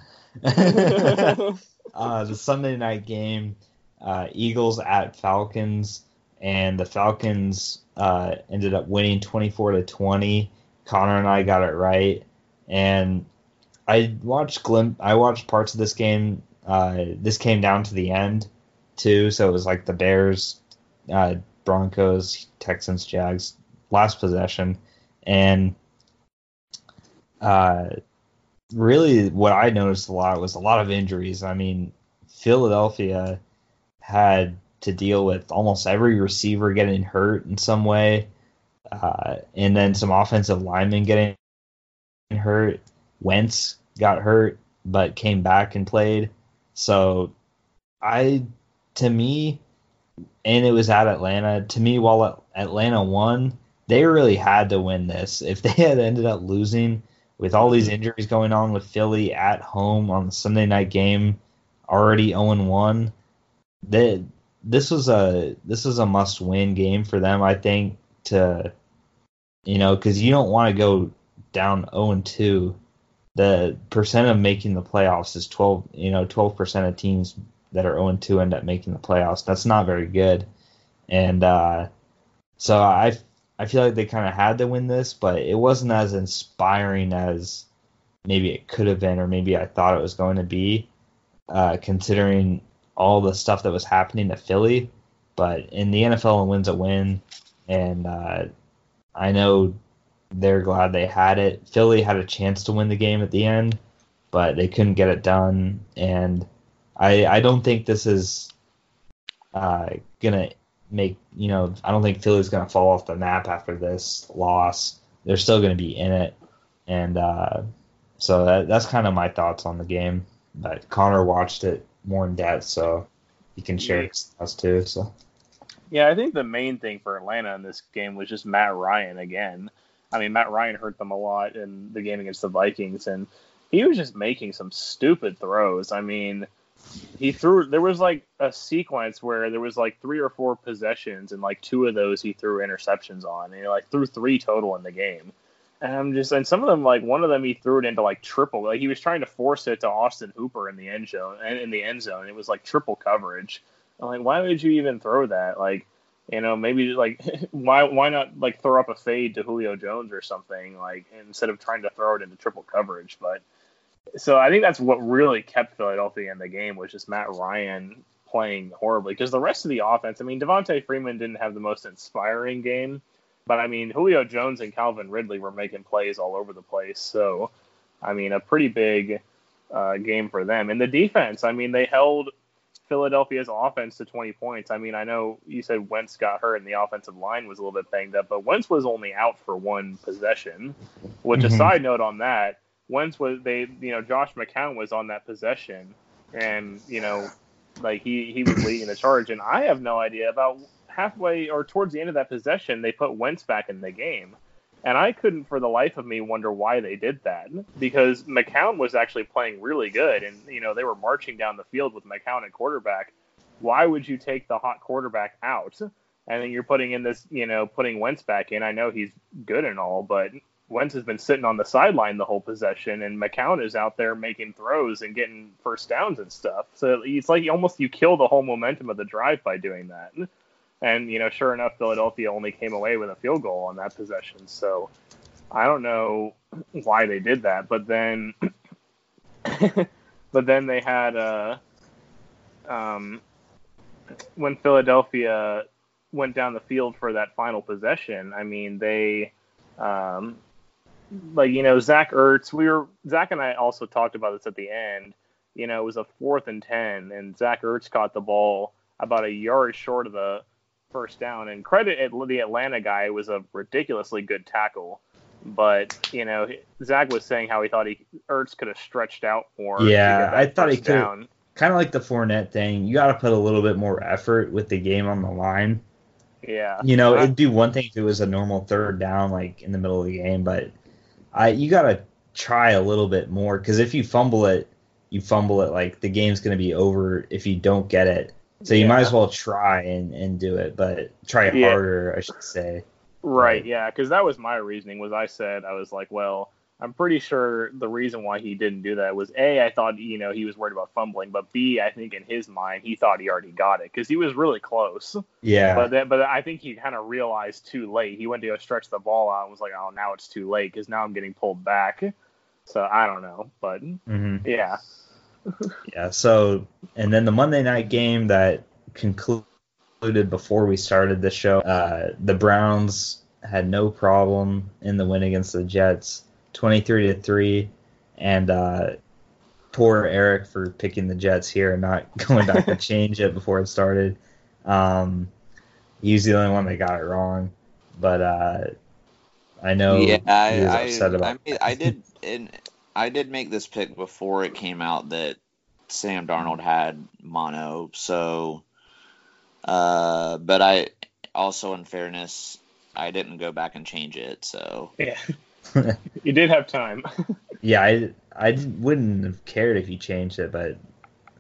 uh, the Sunday night game, uh, Eagles at Falcons, and the Falcons uh, ended up winning 24 to 20. Connor and I got it right, and I watched glim- I watched parts of this game. Uh, this came down to the end, too. So it was like the Bears, uh, Broncos, Texans, Jags, last possession, and uh, really what I noticed a lot was a lot of injuries. I mean, Philadelphia had to deal with almost every receiver getting hurt in some way, uh, and then some offensive linemen getting hurt. Wentz got hurt, but came back and played. So I to me, and it was at Atlanta. To me, while Atlanta won, they really had to win this. If they had ended up losing with all these injuries going on with Philly at home on the Sunday night game, already 0 1, that this was a this was a must win game for them. I think to you know because you don't want to go down 0 2. The percent of making the playoffs is 12. You know, 12 percent of teams that are 0 2 end up making the playoffs. That's not very good. And uh, so I I feel like they kind of had to win this, but it wasn't as inspiring as maybe it could have been, or maybe I thought it was going to be, uh, considering all the stuff that was happening to Philly. But in the NFL, a win's a win, and uh, I know they're glad they had it. Philly had a chance to win the game at the end, but they couldn't get it done, and I I don't think this is uh, gonna make you know I don't think Philly's gonna fall off the map after this loss. They're still gonna be in it, and uh, so that, that's kind of my thoughts on the game. But Connor watched it more in depth, so he can share his thoughts too. So. Yeah, I think the main thing for Atlanta in this game was just Matt Ryan again. I mean, Matt Ryan hurt them a lot in the game against the Vikings, and he was just making some stupid throws. I mean, he threw. There was like a sequence where there was like three or four possessions, and like two of those he threw interceptions on, and he like threw three total in the game. And I'm just, and some of them, like one of them, he threw it into like triple. Like he was trying to force it to Austin Hooper in the end zone, and in the end zone, it was like triple coverage. I'm like, why would you even throw that? Like, you know, maybe like (laughs) why why not like throw up a fade to Julio Jones or something like instead of trying to throw it into triple coverage. But so I think that's what really kept Philadelphia in the game was just Matt Ryan playing horribly because the rest of the offense. I mean, Devonta Freeman didn't have the most inspiring game but I mean, Julio Jones and Calvin Ridley were making plays all over the place. So, I mean, a pretty big uh, game for them. And the defense, I mean, they held Philadelphia's offense to 20 points. I mean, I know you said Wentz got hurt and the offensive line was a little bit banged up, but Wentz was only out for one possession. Which, mm-hmm. a side note on that, Wentz was they, you know, Josh McCown was on that possession, and you know, like he he was leading the charge, and I have no idea about halfway or towards the end of that possession, they put Wentz back in the game. And I couldn't for the life of me wonder why they did that because McCown was actually playing really good and you know they were marching down the field with McCown at quarterback. Why would you take the hot quarterback out and then you're putting in this, you know, putting Wentz back in? I know he's good and all, but Wentz has been sitting on the sideline the whole possession, and McCown is out there making throws and getting first downs and stuff. So it's like almost you kill the whole momentum of the drive by doing that. And you know, sure enough, Philadelphia only came away with a field goal on that possession. So I don't know why they did that, but then, (coughs) but then they had uh, um, when Philadelphia went down the field for that final possession. I mean, they um, like you know Zach Ertz. We were Zach and I also talked about this at the end. You know, it was a fourth and ten, and Zach Ertz caught the ball about a yard short of the first down. And credit the Atlanta guy was a ridiculously good tackle. But you know, Zach was saying how he thought he Ertz could have stretched out more. Yeah, I thought he could. Kind of like the Fournette thing. You got to put a little bit more effort with the game on the line. Yeah. You know, it'd be one thing if it was a normal third down, like in the middle of the game, but I you got to try a little bit more because if you fumble it, you fumble it. Like the game's going to be over if you don't get it. So you yeah. might as well try and, and do it, but try yeah. harder, I should say. Right, yeah, because that was my reasoning. Was I said I was like, well, I'm pretty sure the reason why he didn't do that was a I thought you know he was worried about fumbling, but b I think in his mind he thought he already got it because he was really close. Yeah. But then, but I think he kind of realized too late. He went to go stretch the ball out and was like, oh, now it's too late because now I'm getting pulled back. So I don't know, but mm-hmm. yeah (laughs) yeah. So, and then the Monday night game that concluded before we started the show, uh, the Browns had no problem in the win against the Jets, twenty-three to three, and uh, poor Eric for picking the Jets here and not (laughs) going back to change it before it started. Um, he's the only one that got it wrong, but uh, I know yeah, I, I, I, mean, I did. In, I did make this pick before it came out that Sam Darnold had mono. So, uh, but I also, in fairness, I didn't go back and change it. So yeah, you did have time. (laughs) yeah, I I wouldn't have cared if you changed it, but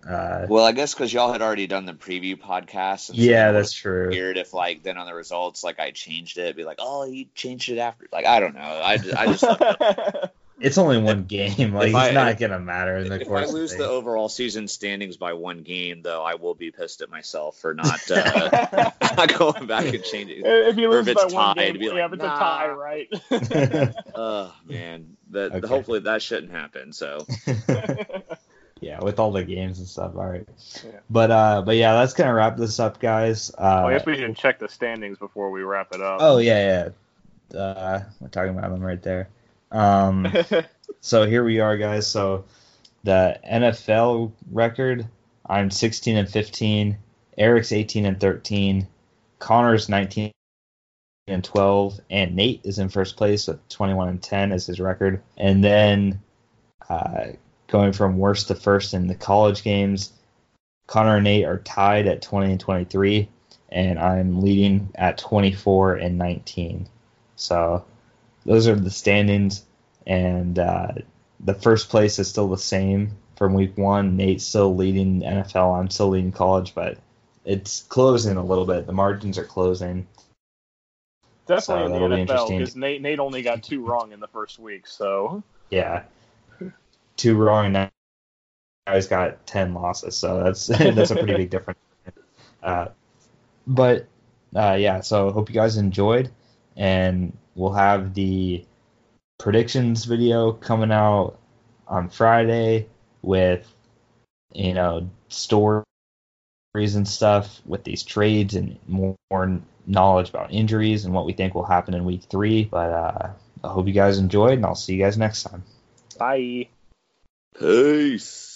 uh, well, I guess because y'all had already done the preview podcast. yeah, so that's true. Weird if like then on the results, like I changed it, be like, oh, he changed it after. Like I don't know. I just, I just (laughs) It's only one game. Like it's not gonna matter in the if course. If I lose the overall season standings by one game, though, I will be pissed at myself for not (laughs) uh, (laughs) not going back and changing. If you lose by one game, yeah, like, it's nah. a tie, right? (laughs) oh man, that okay. hopefully that shouldn't happen. So. yeah, with all the games and stuff. All right. Yeah. But uh, but yeah, let's kind of wrap this up, guys. Uh, well, I guess we should check the standings before we wrap it up. Oh yeah, yeah. Uh, we're talking about them right there. Um, (laughs) so here we are, guys. So the NFL record, I'm 16 and 15. Eric's 18 and 13. Connor's 19 and 12, and Nate is in first place with 21 and 10 as his record. And then uh, going from worst to first in the college games, Connor and Nate are tied at 20 and 23, and I'm leading at 24 and 19. So those are the standings, and uh, the first place is still the same from week one. Nate's still leading NFL. I'm still leading college, but it's closing a little bit. The margins are closing. Definitely so in the NFL because Nate Nate only got two wrong in the first week. So yeah, two wrong and now he's got ten losses. So that's (laughs) that's a pretty big difference. Uh, but uh, yeah, so hope you guys enjoyed, and we'll have the predictions video coming out on Friday with you know stories and stuff with these trades and more, more knowledge about injuries and what we think will happen in week three. But uh, I hope you guys enjoyed, and I'll see you guys next time. Bye. Peace.